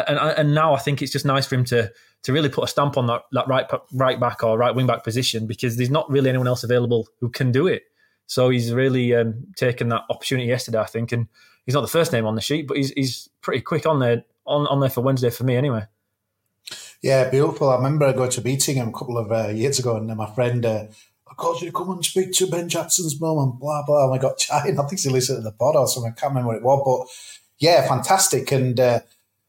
And, and now I think it's just nice for him to to really put a stamp on that, that right right back or right wing back position because there's not really anyone else available who can do it. So he's really um, taken that opportunity yesterday, I think, and he's not the first name on the sheet, but he's he's pretty quick on there on, on there for Wednesday for me anyway. Yeah, beautiful. I remember going to meeting him a couple of uh, years ago, and my friend, uh, I called you to come and speak to Ben Jackson's mum, and blah blah. And I got chatting. I think he listened to the pod or something. I can't remember what it was, but yeah, fantastic. And uh,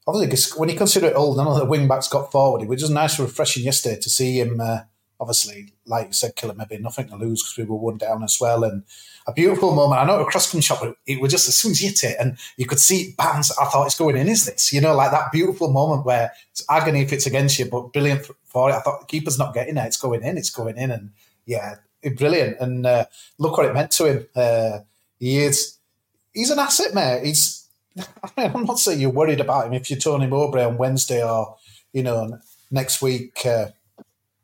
obviously, when you consider it all, none of the wing backs got forward. It was just nice, and refreshing yesterday to see him. Uh, obviously, like you said, kill Killer maybe nothing to lose because we were one down as well, and a beautiful moment. I know a cross shot, but it was just as soon as you hit it and you could see it bounce, I thought it's going in, is this? You know, like that beautiful moment where it's agony if it's against you, but brilliant for it. I thought the keeper's not getting it, it's going in, it's going in. And yeah, brilliant. And uh, look what it meant to him. Uh, he is, he's an asset, mate. He's, I'm not saying you're worried about him if you're Tony Mowbray on Wednesday or, you know, next week uh,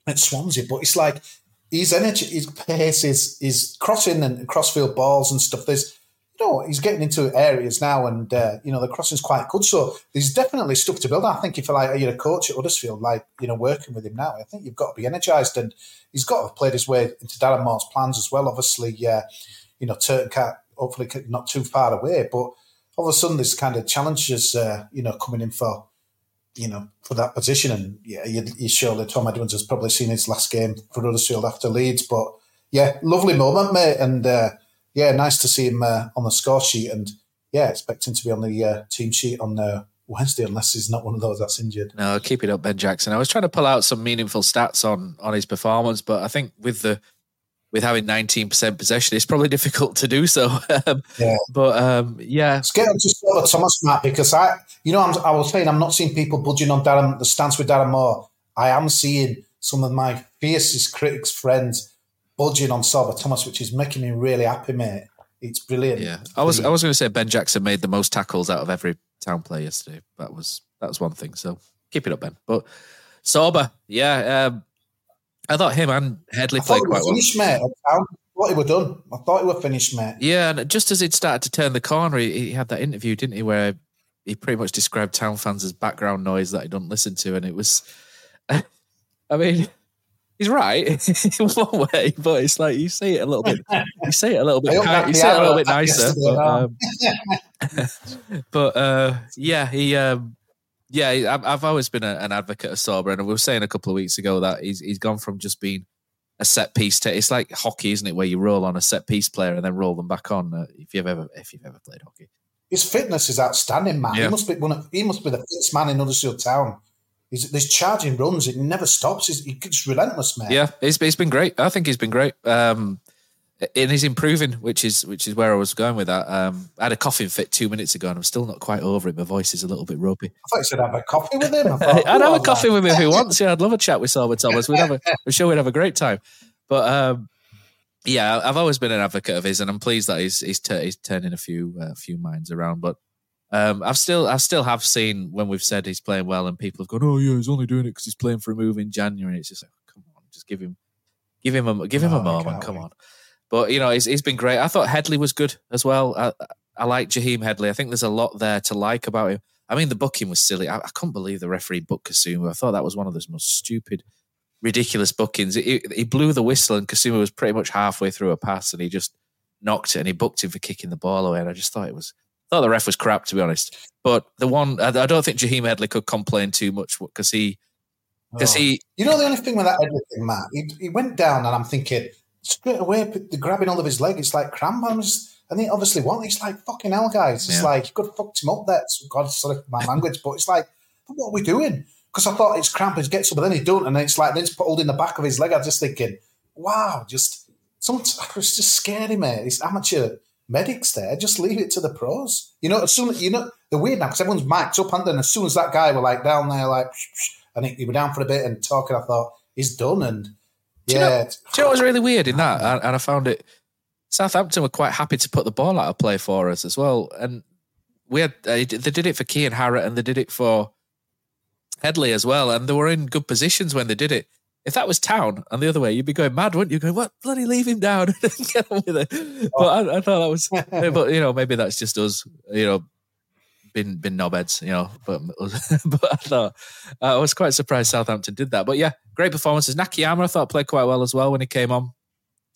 at Swansea, but it's like his energy, his pace, his, his crossing and crossfield balls and stuff. There's, you know, he's getting into areas now, and uh, you know the crossing's quite good. So there's definitely stuff to build. I think if like you're a coach at Huddersfield, like you know, working with him now, I think you've got to be energised, and he's got to have played his way into Darren Moore's plans as well. Obviously, uh, you know, Turton hopefully not too far away, but all of a sudden there's kind of challenges, uh, you know, coming in for you know, for that position. And yeah, you, you surely Tom Edwards has probably seen his last game for Huddersfield after Leeds. But yeah, lovely moment, mate. And uh, yeah, nice to see him uh, on the score sheet. And yeah, expecting to be on the uh, team sheet on uh, Wednesday, unless he's not one of those that's injured. No, keep it up, Ben Jackson. I was trying to pull out some meaningful stats on on his performance, but I think with the with having 19% possession, it's probably difficult to do so. Um, yeah. But um, yeah. Let's get on to Thomas, Matt, because I, you know, I'm, I was saying I'm not seeing people budging on Darren, the stance with Darren Moore. I am seeing some of my fiercest critics, friends, budging on Sorba Thomas, which is making me really happy, mate. It's brilliant. Yeah, I was I was going to say Ben Jackson made the most tackles out of every town player yesterday. That was that was one thing. So keep it up, Ben. But Sorba, yeah, um, I thought him and Headley I played quite well. Finished, mate. thought he were done. I thought he were finished, mate. Yeah, and just as he'd started to turn the corner, he, he had that interview, didn't he, where he pretty much described town fans as background noise that he don't listen to, and it was, I mean, he's right in one way, but it's like you say it a little bit, you say it a little bit, you say it a little bit nicer, but, um, but uh, yeah, he. Um, yeah, I've, I've always been a, an advocate of Sorba, and we were saying a couple of weeks ago that he's he's gone from just being a set piece to it's like hockey, isn't it? Where you roll on a set piece player and then roll them back on. Uh, if you've ever if you've ever played hockey, his fitness is outstanding, man. Yeah. He must be one of, he must be the fittest man in Huddersfield Town. He's, he's charging runs; it never stops. He's, he's relentless, man. Yeah, he's, he's been great. I think he's been great. Um, and he's improving, which is which is where I was going with that. Um, I had a coughing fit two minutes ago, and I'm still not quite over it. My voice is a little bit ropey. I thought you said have a coffee with him. I'd have a coffee with him if he wants. Yeah, I'd love a chat with Sorba Thomas. We'd have a, I'm sure we'd have a great time. But um, yeah, I've always been an advocate of his, and I'm pleased that he's he's, t- he's turning a few uh, few minds around. But um, I've still I still have seen when we've said he's playing well, and people have gone, "Oh yeah, he's only doing it because he's playing for a move in January." It's just like, come on, just give him give him a give him no, a moment. Come on. But you know, he's, he's been great. I thought Headley was good as well. I, I like Jaheim Headley. I think there's a lot there to like about him. I mean, the booking was silly. I, I couldn't believe the referee booked Kasumu. I thought that was one of those most stupid, ridiculous bookings. He, he blew the whistle, and Kasumu was pretty much halfway through a pass, and he just knocked it, and he booked him for kicking the ball away. And I just thought it was, I thought the ref was crap, to be honest. But the one, I, I don't think Jaheim Headley could complain too much because he, because oh. he, you know, the only thing with that Headley thing, Matt, he, he went down, and I'm thinking straight away the grabbing hold of his leg. It's like crampons. And he obviously won. It's like fucking hell, guys. It's yeah. like you could have fucked him up there. God, sorry for my language, but it's like, what are we doing? Because I thought it's crampons gets up, but then he don't, and it's like then it's holding the back of his leg. I'm just thinking, wow, just some. It's just scary, mate. It's amateur medics there. Just leave it to the pros. You know, as soon as you know the weird now because everyone's mic'd up, and then as soon as that guy were like down there, like, and he, he were down for a bit and talking, I thought he's done and do yeah. You know, do you know what was really weird in that? And, and I found it. Southampton were quite happy to put the ball out of play for us as well, and we had uh, they did it for Kian Harratt and they did it for Headley as well, and they were in good positions when they did it. If that was Town and the other way, you'd be going mad, wouldn't you? Going, what? Bloody leave him down get on with it. But I, I thought that was, but you know, maybe that's just us, you know, been been knobheads, you know. But but I thought uh, I was quite surprised Southampton did that. But yeah, great performances. Nakayama I thought played quite well as well when he came on.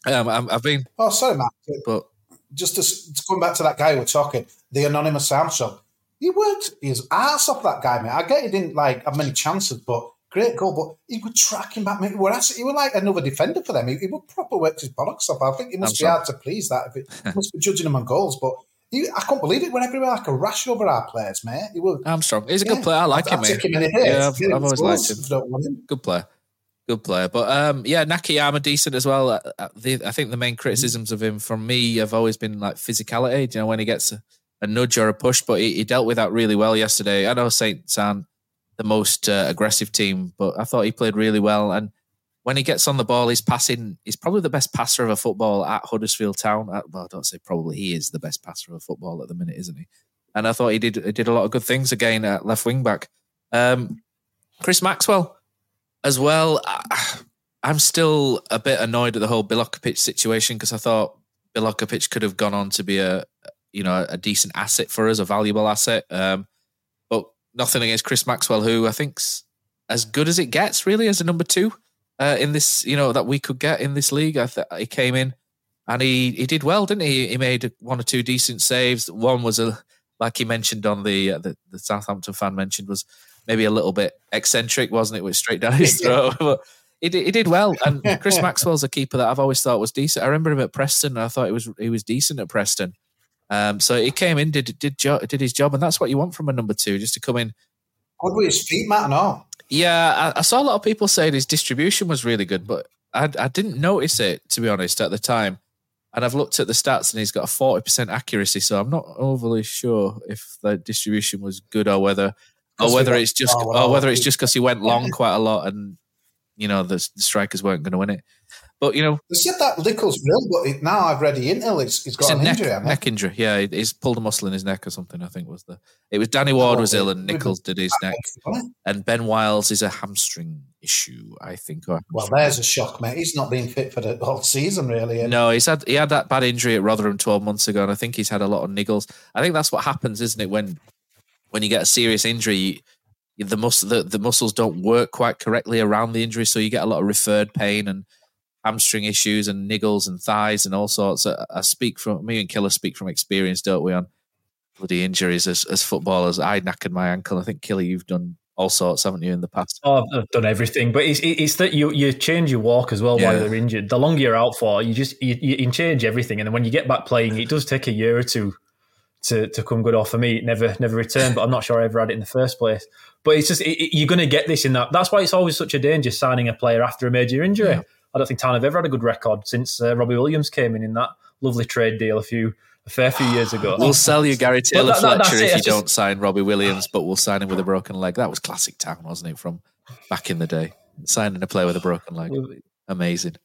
Um, i have been. Oh, sorry, Matt. But just to, to come back to that guy we're talking, the anonymous Armstrong. He worked his ass off that guy, man. I get he didn't like have many chances, but great goal. But he would track him back, mate. He was, he was like another defender for them. He, he would proper work his bollocks off. I think it must I'm be sorry. hard to please that. If it must be judging him on goals, but I can't believe it. Went everywhere like a rash over our players, mate. He was, Armstrong. He's a yeah, good player. I like him, mate. Him yeah, I've, I've always liked him. him. Good player. Good player. But um, yeah, Nakayama decent as well. Uh, uh, the, I think the main criticisms of him from me have always been like physicality. Do you know, when he gets a, a nudge or a push, but he, he, dealt with that really well yesterday. I know Saints aren't the most uh, aggressive team, but I thought he played really well. And when he gets on the ball, he's passing. He's probably the best passer of a football at Huddersfield Town. Uh, well, I don't say probably. He is the best passer of a football at the minute, isn't he? And I thought he did he did a lot of good things again at left wing back. Um, Chris Maxwell as well. I'm still a bit annoyed at the whole Bilokapic situation because I thought Bilokapic could have gone on to be a you know a decent asset for us, a valuable asset. Um, but nothing against Chris Maxwell, who I think's as good as it gets, really, as a number two uh, in this, you know, that we could get in this league. I th- he came in and he he did well, didn't he? He made one or two decent saves. One was a like he mentioned on the uh, the, the Southampton fan mentioned was maybe a little bit eccentric, wasn't it? It was straight down his throat, but. He did, he did well, and Chris Maxwell's a keeper that I've always thought was decent. I remember him at Preston, and I thought he was he was decent at Preston. Um, so he came in, did did jo- did his job, and that's what you want from a number two, just to come in. Good with his feet, Matt, no? Yeah, I, I, saw a lot of people saying his distribution was really good, but I, I didn't notice it to be honest at the time. And I've looked at the stats, and he's got a forty percent accuracy, so I'm not overly sure if the distribution was good or whether or whether it's just or whether it's just because he went long quite a lot and you know the, the strikers weren't going to win it. But you know, they said that Nicholls will, but it, now I've read the intel. It's, he's got an neck, injury. Neck injury. Yeah, he's pulled a muscle in his neck or something. I think was the. It was Danny Ward oh, was ill and Nicholls did his neck, and Ben Wiles is a hamstring issue. I think. well, there's a shock, mate. He's not been fit for the whole season, really. No, he's had he had that bad injury at Rotherham twelve months ago, and I think he's had a lot of niggles. I think that's what happens, isn't it? When when you get a serious injury, the muscle the, the muscles don't work quite correctly around the injury, so you get a lot of referred pain and hamstring issues and niggles and thighs and all sorts. I, I speak from me and Killer speak from experience, don't we? On bloody injuries as, as footballers. I knackered my ankle. I think Killer, you've done all sorts, haven't you, in the past? Oh, I've done everything, but it's it's that you you change your walk as well yeah. while you're injured. The longer you're out for, you just you, you change everything, and then when you get back playing, it does take a year or two to to come good off. For me, it never never returned, but I'm not sure I ever had it in the first place. But it's just it, it, you're going to get this in that. That's why it's always such a danger signing a player after a major injury. Yeah. I don't think Town have ever had a good record since uh, Robbie Williams came in in that lovely trade deal a few a fair few years ago. we'll sell you Gary Taylor that, that, Fletcher if you just, don't sign Robbie Williams, but we'll sign him with a broken leg. That was classic Town, wasn't it? From back in the day, signing a player with a broken leg, amazing.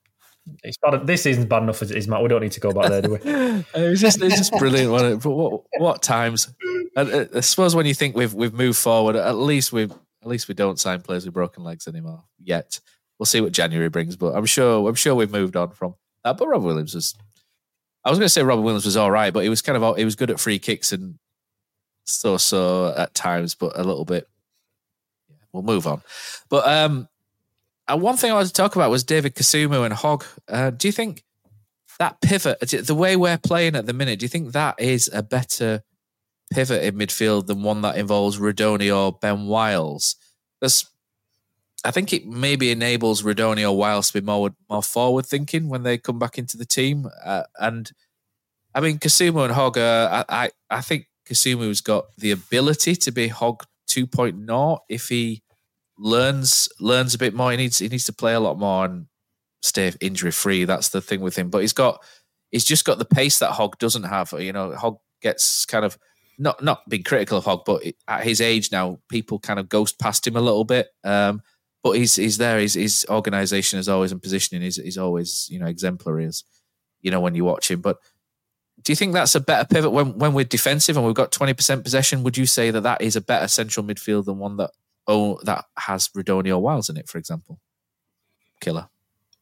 It's bad. This season's bad enough as it is, Matt. We don't need to go back there, do we? it was just, it's just brilliant. Wasn't it? But what, what times? I, I suppose when you think we've we've moved forward, at least we at least we don't sign players with broken legs anymore yet we'll see what January brings. But I'm sure I'm sure we've moved on from that. But Robert Williams was. I was going to say Robert Williams was all right, but he was kind of he was good at free kicks and so so at times, but a little bit. We'll move on. But um, and one thing I wanted to talk about was David Kasumu and Hogg. Uh, do you think that pivot, the way we're playing at the minute, do you think that is a better pivot in midfield than one that involves Rudoni or Ben Wiles? Because I think it maybe enables Rudoni or Wiles to be more more forward thinking when they come back into the team. Uh, and I mean, Kasumu and Hogg, uh, I, I, I think Kasumu's got the ability to be Hogg 2.0 if he learns learns a bit more. He needs he needs to play a lot more and stay injury free. That's the thing with him. But he's got he's just got the pace that Hogg doesn't have. You know, Hogg gets kind of not not being critical of Hogg, but at his age now, people kind of ghost past him a little bit. Um, but he's he's there. His his organisation is always and positioning is is always you know exemplary as you know when you watch him. But do you think that's a better pivot when when we're defensive and we've got twenty percent possession? Would you say that that is a better central midfield than one that oh that has Rudoni or Wiles in it, for example? Killer.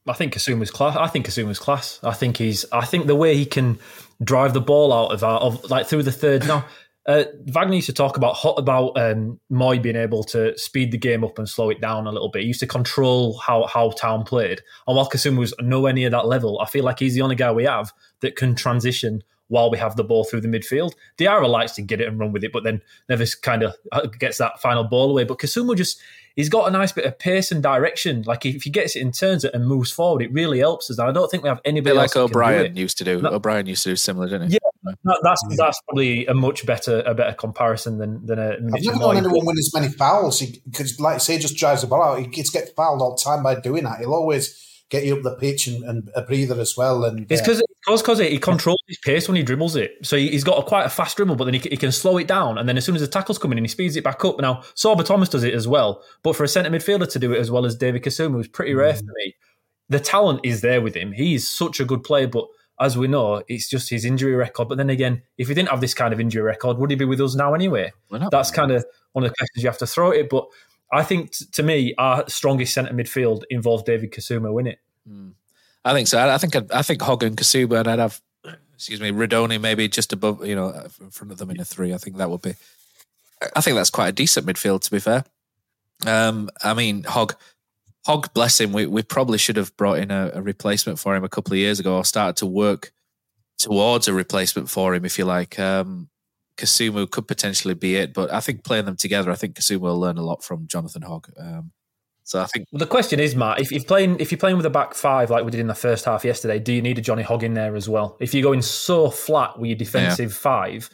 I think Kasumu's class. I think Kasumu's class. I think he's. I think the way he can drive the ball out of our, of like through the third now. Uh, Wagner used to talk about hot about um, Mooy being able to speed the game up and slow it down a little bit. He used to control how how Town played. And while Kasumu was nowhere near that level, I feel like he's the only guy we have that can transition while we have the ball through the midfield. Diarra likes to get it and run with it, but then never kind of uh, gets that final ball away. But Kasumu just he's got a nice bit of pace and direction. Like if he gets it and turns it and moves forward, it really helps us. And I don't think we have anybody like O'Brien used to do. No, O'Brien used to do similar, didn't he? Yeah, that's that's probably a much better a better comparison than than a. I've never known anyone win as many fouls because, like I say, he just drives the ball out. He gets get fouled all the time by doing that. He'll always get you up the pitch and, and a breather as well. And it's because uh, because because he controls his pace when he dribbles it. So he's got a, quite a fast dribble, but then he, he, can slow it down. And then as soon as the tackle's coming in, he speeds it back up. Now Sorba Thomas does it as well, but for a centre midfielder to do it as well as David Kasumu was pretty rare mm. for me. The talent is there with him. He's such a good player, but as we know, it's just his injury record. But then again, if he didn't have this kind of injury record, would he be with us now anyway? That's kind of one of the questions you have to throw at it. But I think t- to me, our strongest centre midfield involves David Kasumu in it. Mm. I think so. I, think I'd, I think Hogg and Kasumu, and I'd have excuse me Rudoni maybe just above you know in front of them in a three. I think that would be. I think that's quite a decent midfield to be fair. Um, I mean Hogg. Hogg, bless him, we, we probably should have brought in a, a replacement for him a couple of years ago or started to work towards a replacement for him, if you like. Um, Kasumu could potentially be it, but I think playing them together, I think Kasumu will learn a lot from Jonathan Hogg. Um, so I think well, the question is, Matt, if you're playing if you're playing with a back five like we did in the first half yesterday, do you need a Johnny Hogg in there as well? If you're going so flat with your defensive yeah. five,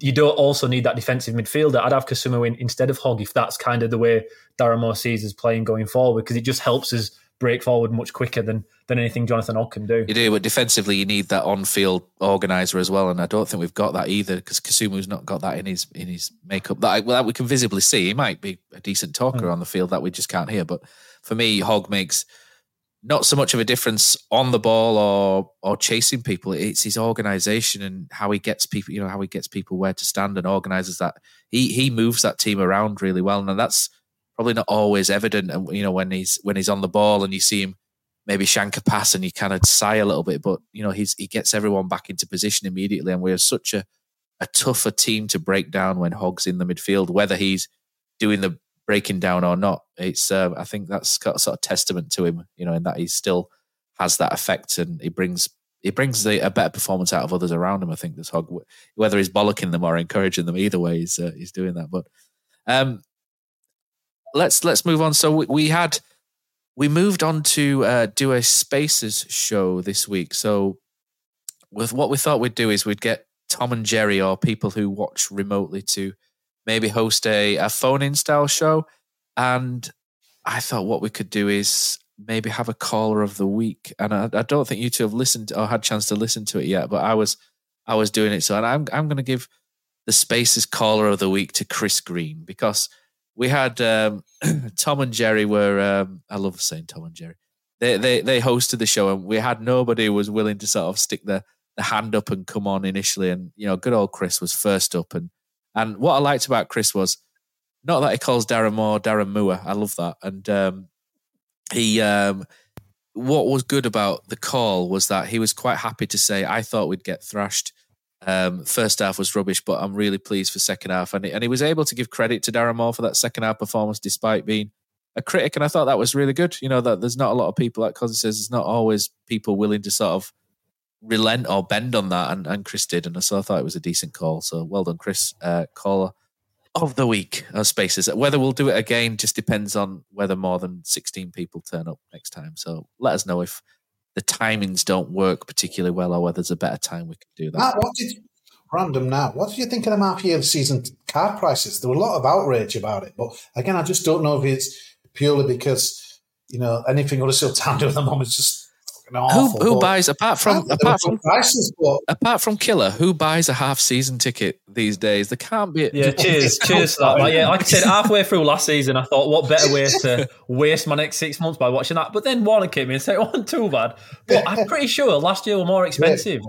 you don't also need that defensive midfielder. I'd have Kasumu in instead of Hogg if that's kind of the way Moore sees us playing going forward because it just helps us break forward much quicker than than anything Jonathan Hogg can do. You do, but defensively you need that on-field organizer as well, and I don't think we've got that either because Kasumu's not got that in his in his makeup that, I, well, that we can visibly see. He might be a decent talker mm. on the field that we just can't hear, but for me, Hogg makes not so much of a difference on the ball or or chasing people. It's his organisation and how he gets people, you know, how he gets people where to stand and organises that. He he moves that team around really well, and that's probably not always evident. And you know, when he's when he's on the ball and you see him maybe shank a pass and you kind of sigh a little bit, but you know, he's he gets everyone back into position immediately, and we're such a a tougher team to break down when Hogg's in the midfield, whether he's doing the breaking down or not. It's uh, I think that's got sort of testament to him, you know, in that he still has that effect and he brings he brings the, a better performance out of others around him. I think this Hogg, whether he's bollocking them or encouraging them, either way, he's uh, he's doing that. But um, let's let's move on. So we, we had we moved on to uh, do a Spaces show this week. So with what we thought we'd do is we'd get Tom and Jerry or people who watch remotely to maybe host a, a phone in style show. And I thought what we could do is maybe have a caller of the week. And I, I don't think you two have listened or had chance to listen to it yet, but I was I was doing it. So and I'm I'm gonna give the Spaces caller of the week to Chris Green because we had um, Tom and Jerry were um, I love saying Tom and Jerry. They, they they hosted the show and we had nobody was willing to sort of stick the, the hand up and come on initially. And you know, good old Chris was first up and and what I liked about Chris was not that he calls Darren Moore Darren Moore. I love that. And um, he, um, what was good about the call was that he was quite happy to say, I thought we'd get thrashed. Um, first half was rubbish, but I'm really pleased for second half. And, and he was able to give credit to Darren Moore for that second half performance despite being a critic. And I thought that was really good. You know, that there's not a lot of people, like Kosi says, there's not always people willing to sort of relent or bend on that, and, and Chris did, and so I thought it was a decent call. So well done, Chris. Uh, caller of the week of spaces. Whether we'll do it again just depends on whether more than sixteen people turn up next time. So let us know if the timings don't work particularly well, or whether there's a better time we can do that. Matt, what did random now? What do you think of the half year season card prices? There were a lot of outrage about it, but again, I just don't know if it's purely because you know anything Huddersfield Town do at the moment is just who who buys apart from apart from prices, apart from Killer? Who buys a half season ticket these days? There can't be. Yeah, cheers, cheers for that. Like, yeah, like I said, halfway through last season, I thought, what better way to waste my next six months by watching that? But then Warner came in and said it wasn't too bad. But I'm pretty sure last year were more expensive.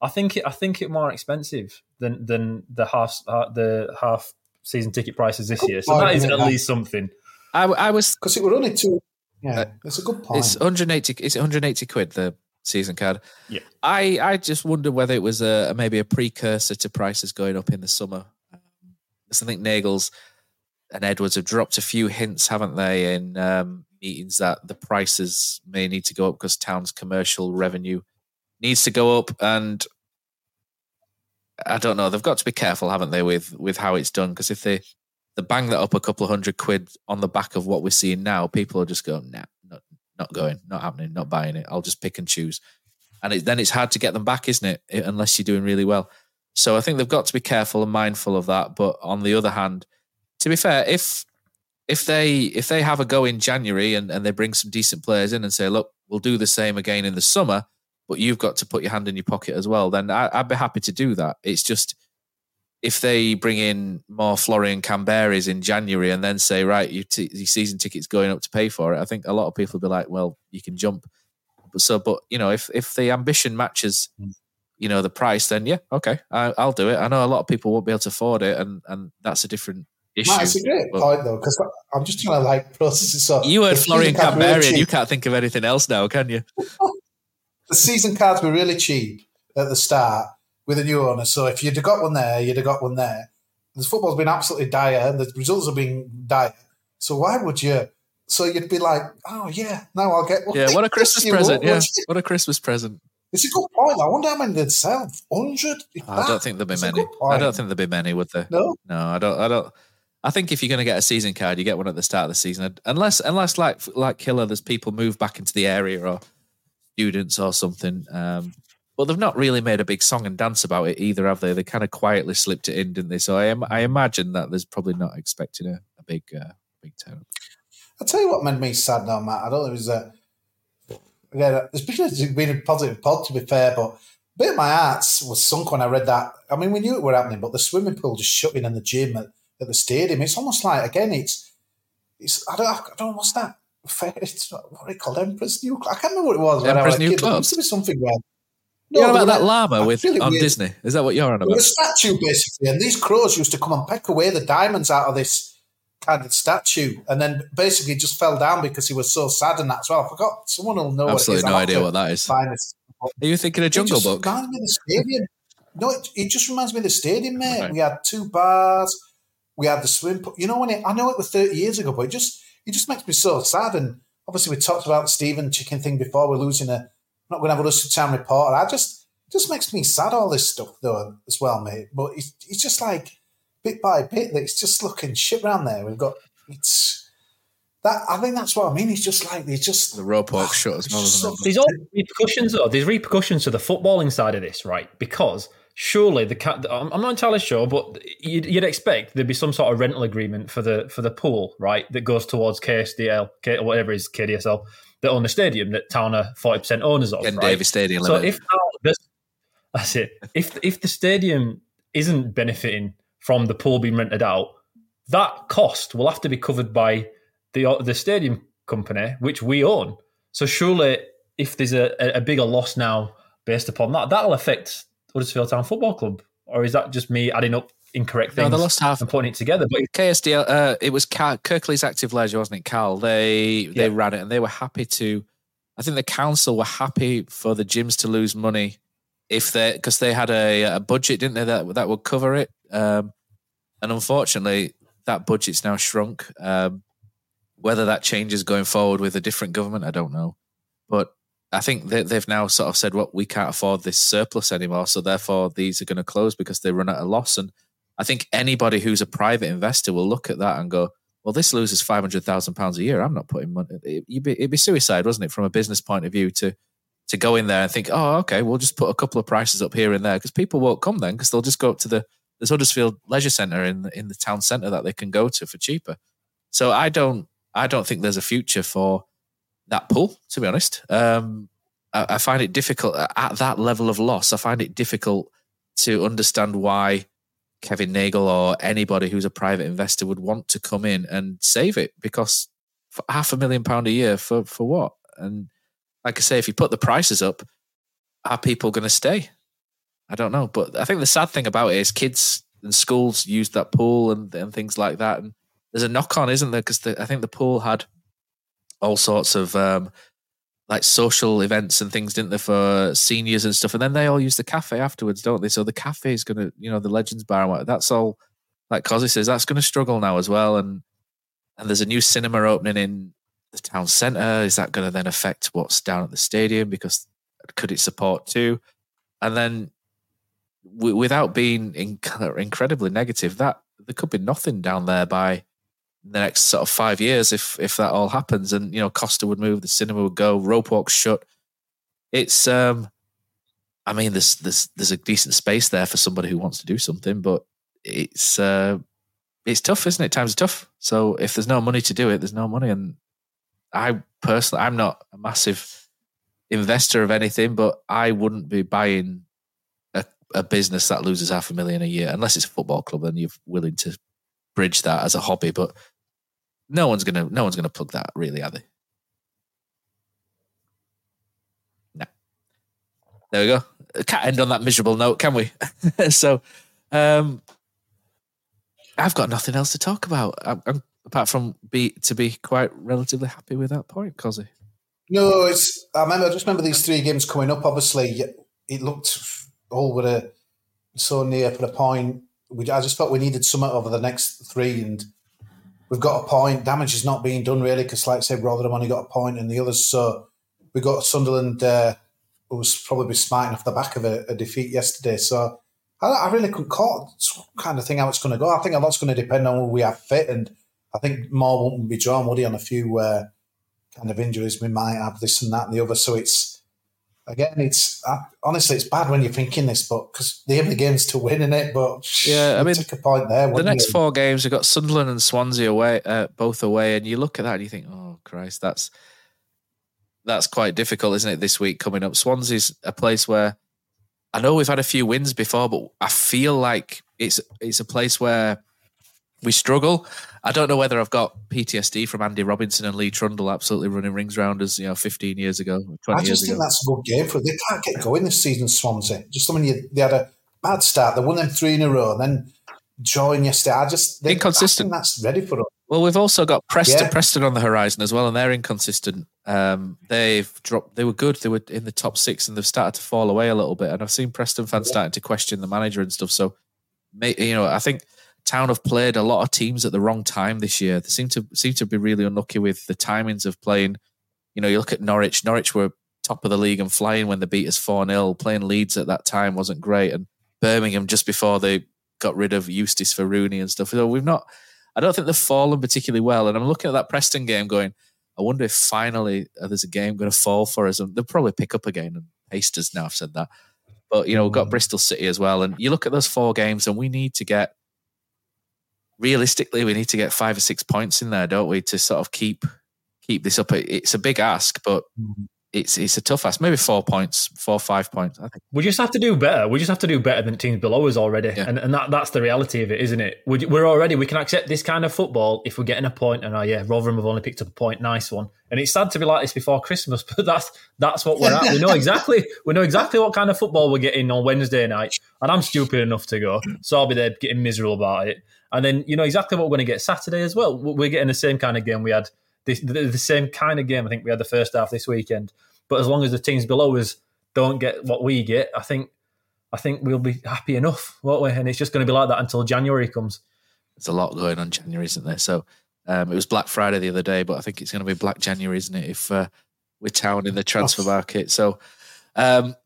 I think it. I think it more expensive than than the half uh, the half season ticket prices this year. So that is at least something. I, I was because it were only two yeah, that's a good point. It's 180. It's 180 quid the season card. Yeah. I I just wonder whether it was a maybe a precursor to prices going up in the summer. Um, I think Nagels and Edwards have dropped a few hints, haven't they, in um, meetings that the prices may need to go up because town's commercial revenue needs to go up, and I don't know. They've got to be careful, haven't they, with with how it's done? Because if they the bang that up a couple of hundred quid on the back of what we're seeing now, people are just going, nah, not, not going, not happening, not buying it. I'll just pick and choose. And it, then it's hard to get them back, isn't it? Unless you're doing really well. So I think they've got to be careful and mindful of that. But on the other hand, to be fair, if if they if they have a go in January and, and they bring some decent players in and say, look, we'll do the same again in the summer, but you've got to put your hand in your pocket as well, then I, I'd be happy to do that. It's just if they bring in more Florian Camberes in January and then say, right, your, t- your season ticket's going up to pay for it, I think a lot of people will be like, well, you can jump. But so, but you know, if if the ambition matches, hmm. you know, the price, then yeah, okay, I, will do it. I know a lot of people won't be able to afford it, and and that's a different issue. That's a great but, point though, because I'm just trying to like process it. So you heard Florian Camberi, and you can't think of anything else now, can you? the season cards were really cheap at the start with a new owner. So if you'd have got one there, you'd have got one there. The football's been absolutely dire, and the results have been dire. So why would you? So you'd be like, oh yeah, now I'll get one. Yeah, what a Christmas present! Yeah, what a Christmas present. It's a good point. I wonder how many they'd sell. Hundred? I don't think there'll be many. I don't think there'll be many, would there? No, no, I don't. I don't. I think if you're going to get a season card, you get one at the start of the season, unless unless like like Killer, there's people move back into the area or students or something. Um, but they've not really made a big song and dance about it either, have they? They kind of quietly slipped it in, didn't they? So I, am, I imagine that there's probably not expecting a, a big uh, big turn. I'll tell you what made me sad now, Matt. I don't know if it was a. Again, it's been a positive pod, to be fair, but a bit of my heart was sunk when I read that. I mean, we knew it were happening, but the swimming pool just shutting in and the gym at, at the stadium. It's almost like, again, it's. it's I don't, I don't know what's that it's not, what are it called? Emperor's New Club. I can't remember what it was. Emperor's New kid. There Club? used to be something where. You know there about that llama with on um, weird. Disney? Is that what you're on about? a statue basically, and these crows used to come and peck away the diamonds out of this kind of statue, and then basically just fell down because he was so sad and that as well. I forgot. Someone will know. Absolutely what it is. no idea what that is. this. Are you thinking of It Jungle Book? reminds me of the stadium. No, it, it just reminds me of the stadium, mate. Right. We had two bars. We had the swim pool. You know when it, I know it was thirty years ago, but it just it just makes me so sad. And obviously, we talked about the Stephen Chicken thing before. We're losing a not going to have a Lucy Town reporter. I just it just makes me sad all this stuff though as well, mate. But it's, it's just like bit by bit that it's just looking shit around there. We've got it's that I think that's what I mean. It's just like they just The rope walk shut as it's well, just isn't it? so- There's all repercussions, though. There's repercussions to the footballing side of this, right? Because surely the cat. I'm I'm not entirely sure, but you'd, you'd expect there'd be some sort of rental agreement for the for the pool, right? That goes towards KSDL, K, or whatever it is KDSL, that own the stadium that Town are forty percent owners of. Ken right? Davis Stadium So if that's it. If if the stadium isn't benefiting from the pool being rented out, that cost will have to be covered by the the stadium company, which we own. So surely, if there's a, a bigger loss now based upon that, that'll affect Huddersfield Town Football Club, or is that just me adding up incorrect No, things they lost half. and putting it together? But KSDL, uh, it was Car- Kirklees Active Leisure, wasn't it, Cal? They they Yeah. ran it and they were happy to. I think the council were happy for the gyms to lose money if they because they had a, a budget, didn't they, that that would cover it. Um, and unfortunately, that budget's now shrunk. Um, whether that changes going forward with a different government, I don't know. But I think they, they've now sort of said, "Well, we can't afford this surplus anymore, so therefore these are going to close because they run at a loss." And I think anybody who's a private investor will look at that and go, "Well, this loses five hundred thousand pounds a year. I'm not putting money." It, it'd, be, it'd be suicide, wasn't it, from a business point of view to to go in there and think, "Oh, okay, we'll just put a couple of prices up here and there," because people won't come then because they'll just go up to the there's Huddersfield Leisure Centre in the, in the town centre that they can go to for cheaper. So I don't I don't think there's a future for that pool. To be honest, um, I, I find it difficult at that level of loss. I find it difficult to understand why Kevin Nagle or anybody who's a private investor would want to come in and save it because half a million pound a year for for what? And like I say, if you put the prices up, are people going to stay? I don't know, but I think the sad thing about it is kids and schools use that pool and, and things like that, and there's a knock on, isn't there? Because I think the pool had all sorts of um, like social events and things, didn't they, for seniors and stuff, and then they all use the cafe afterwards, don't they? So the cafe is going to, you know, the Legends Bar, what- that's all. Like Kosi says, that's going to struggle now as well, and and there's a new cinema opening in the town centre. Is that going to then affect what's down at the stadium? Because could it support too? And then w- without being inc- incredibly negative, that there could be nothing down there by the next sort of five years if if that all happens. And you know, Costa would move, the cinema would go, rope walk shut. It's um, I mean, there's there's there's a decent space there for somebody who wants to do something, but it's uh, it's tough, isn't it? Times are tough. So if there's no money to do it, there's no money. And I personally, I'm not a massive investor of anything, but I wouldn't be buying a, a business that loses half a million a year unless it's a football club. Then you're willing to bridge that as a hobby, but no one's gonna no one's gonna plug that really, are they? No. There we go. Can't end on that miserable note, can we? so, um, I've got nothing else to talk about I'm, I'm, apart from be to be quite relatively happy with that point, Kosi. No, it's. I remember. I just remember these three games coming up. Obviously, it looked all with a so near for a point. We, I just felt we needed something over the next three, and we've got a point. Damage is not being done really because, like I said, Rotherham only got a point, and the others. So we got Sunderland, uh, who was probably smiting off the back of a, a defeat yesterday. So I, I really couldn't call kind of thing how it's going to go. I think a lot's going to depend on who we have fit, and I think Moore won't be drawn, would he, on a few. Uh, kind of injuries we might have this and that and the other. So it's again, it's uh, honestly, it's bad when you're thinking this, but because the the game's to win in it. But Yeah, I mean, take a point there. The next you? four games, we've got Sunderland and Swansea away, uh, both away, and you look at that and you think, oh Christ, that's that's quite difficult, isn't it? This week coming up, Swansea's a place where I know we've had a few wins before, but I feel like it's it's a place where we struggle. I don't know whether I've got PTSD from Andy Robinson and Lee Trundle absolutely running rings round us, you know, 15 years ago, 20 I just think ago. that's a good game for them. They can't get going this season, Swansea. Just when you, they had a bad start, they won them three in a row, and then drawing yesterday. I just they, Inconsistent. I think that's ready for them. Well, we've also got Preston, Yeah. Preston on the horizon as well, and they're inconsistent. Um, they've dropped. They were good. They were in the top six, and they've started to fall away a little bit. And I've seen Preston fans starting to question the manager and stuff. So, you know, I think Town have played a lot of teams at the wrong time this year. They seem to seem to be really unlucky with the timings of playing. You know, you look at Norwich. Norwich were top of the league and flying when they beat us four 0 Playing Leeds at that time wasn't great, and Birmingham just before they got rid of Eustace for Rooney and stuff. So we've not. I don't think they've fallen particularly well. And I'm looking at that Preston game going, I wonder if finally uh, there's a game going to fall for us. And they'll probably pick up again and paste us now. I've said that. But, you know, we've got Bristol City as well. And you look at those four games and we need to get, realistically, we need to get five or six points in there, don't we, to sort of keep keep this up. It's a big ask, but hmm. it's it's a tough ask. Maybe four points, four or five points. I think. We just have to do better. We just have to do better than teams below us already, and and that, that's the reality of it, isn't it? We- We're already we can accept this kind of football if we're getting a point, and oh yeah, Rotherham have only picked up a point, nice one. And it's sad to be like this before Christmas, but that's that's what we're at. We know exactly we know exactly what kind of football we're getting on Wednesday night, and I'm stupid enough to go, so I'll be there getting miserable about it. And then you know exactly what we're going to get Saturday as well. We're getting the same kind of game we had this, the, the same kind of game. I think we had the first half this weekend. But as long as the teams below us don't get what we get, I think I think we'll be happy enough, won't we? And it's just going to be like that until January comes. There's a lot going on January, isn't there? So um, it was Black Friday the other day, but I think it's going to be Black January, isn't it? If uh, we're town in the transfer market. So um,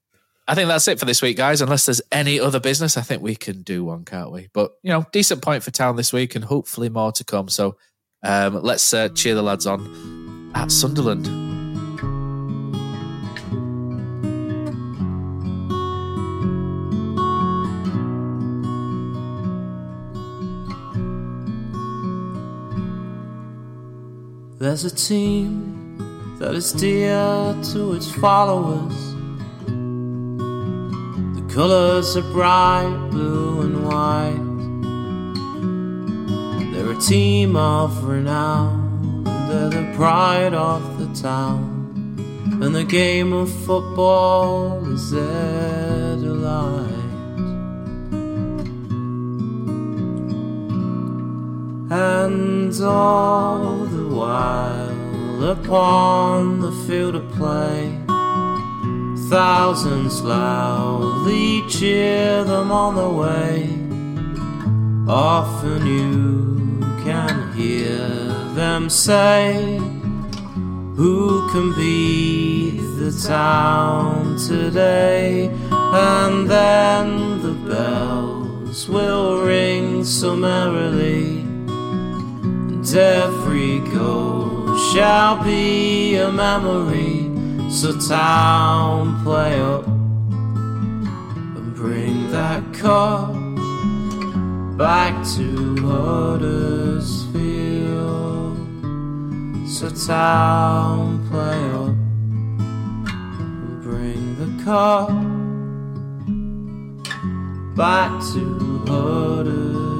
I think that's it for this week, guys. Unless there's any other business, I think we can do one, can't we? But you know, decent point for town this week, and hopefully more to come. So um, let's uh, cheer the lads on at Sunderland. There's a team that is dear to its followers. Colors are bright blue and white. They're a team of renown. They're the pride of the town. And the game of football is their delight. And all the while upon the field of play, thousands loudly cheer them on the way. Often you can hear them say, Who can beat the town today? And then the bells will ring so merrily. And every goal shall be a memory. So, town, play up and bring that cup back to Huddersfield. So, town, play up and bring the cup back to Huddersfield.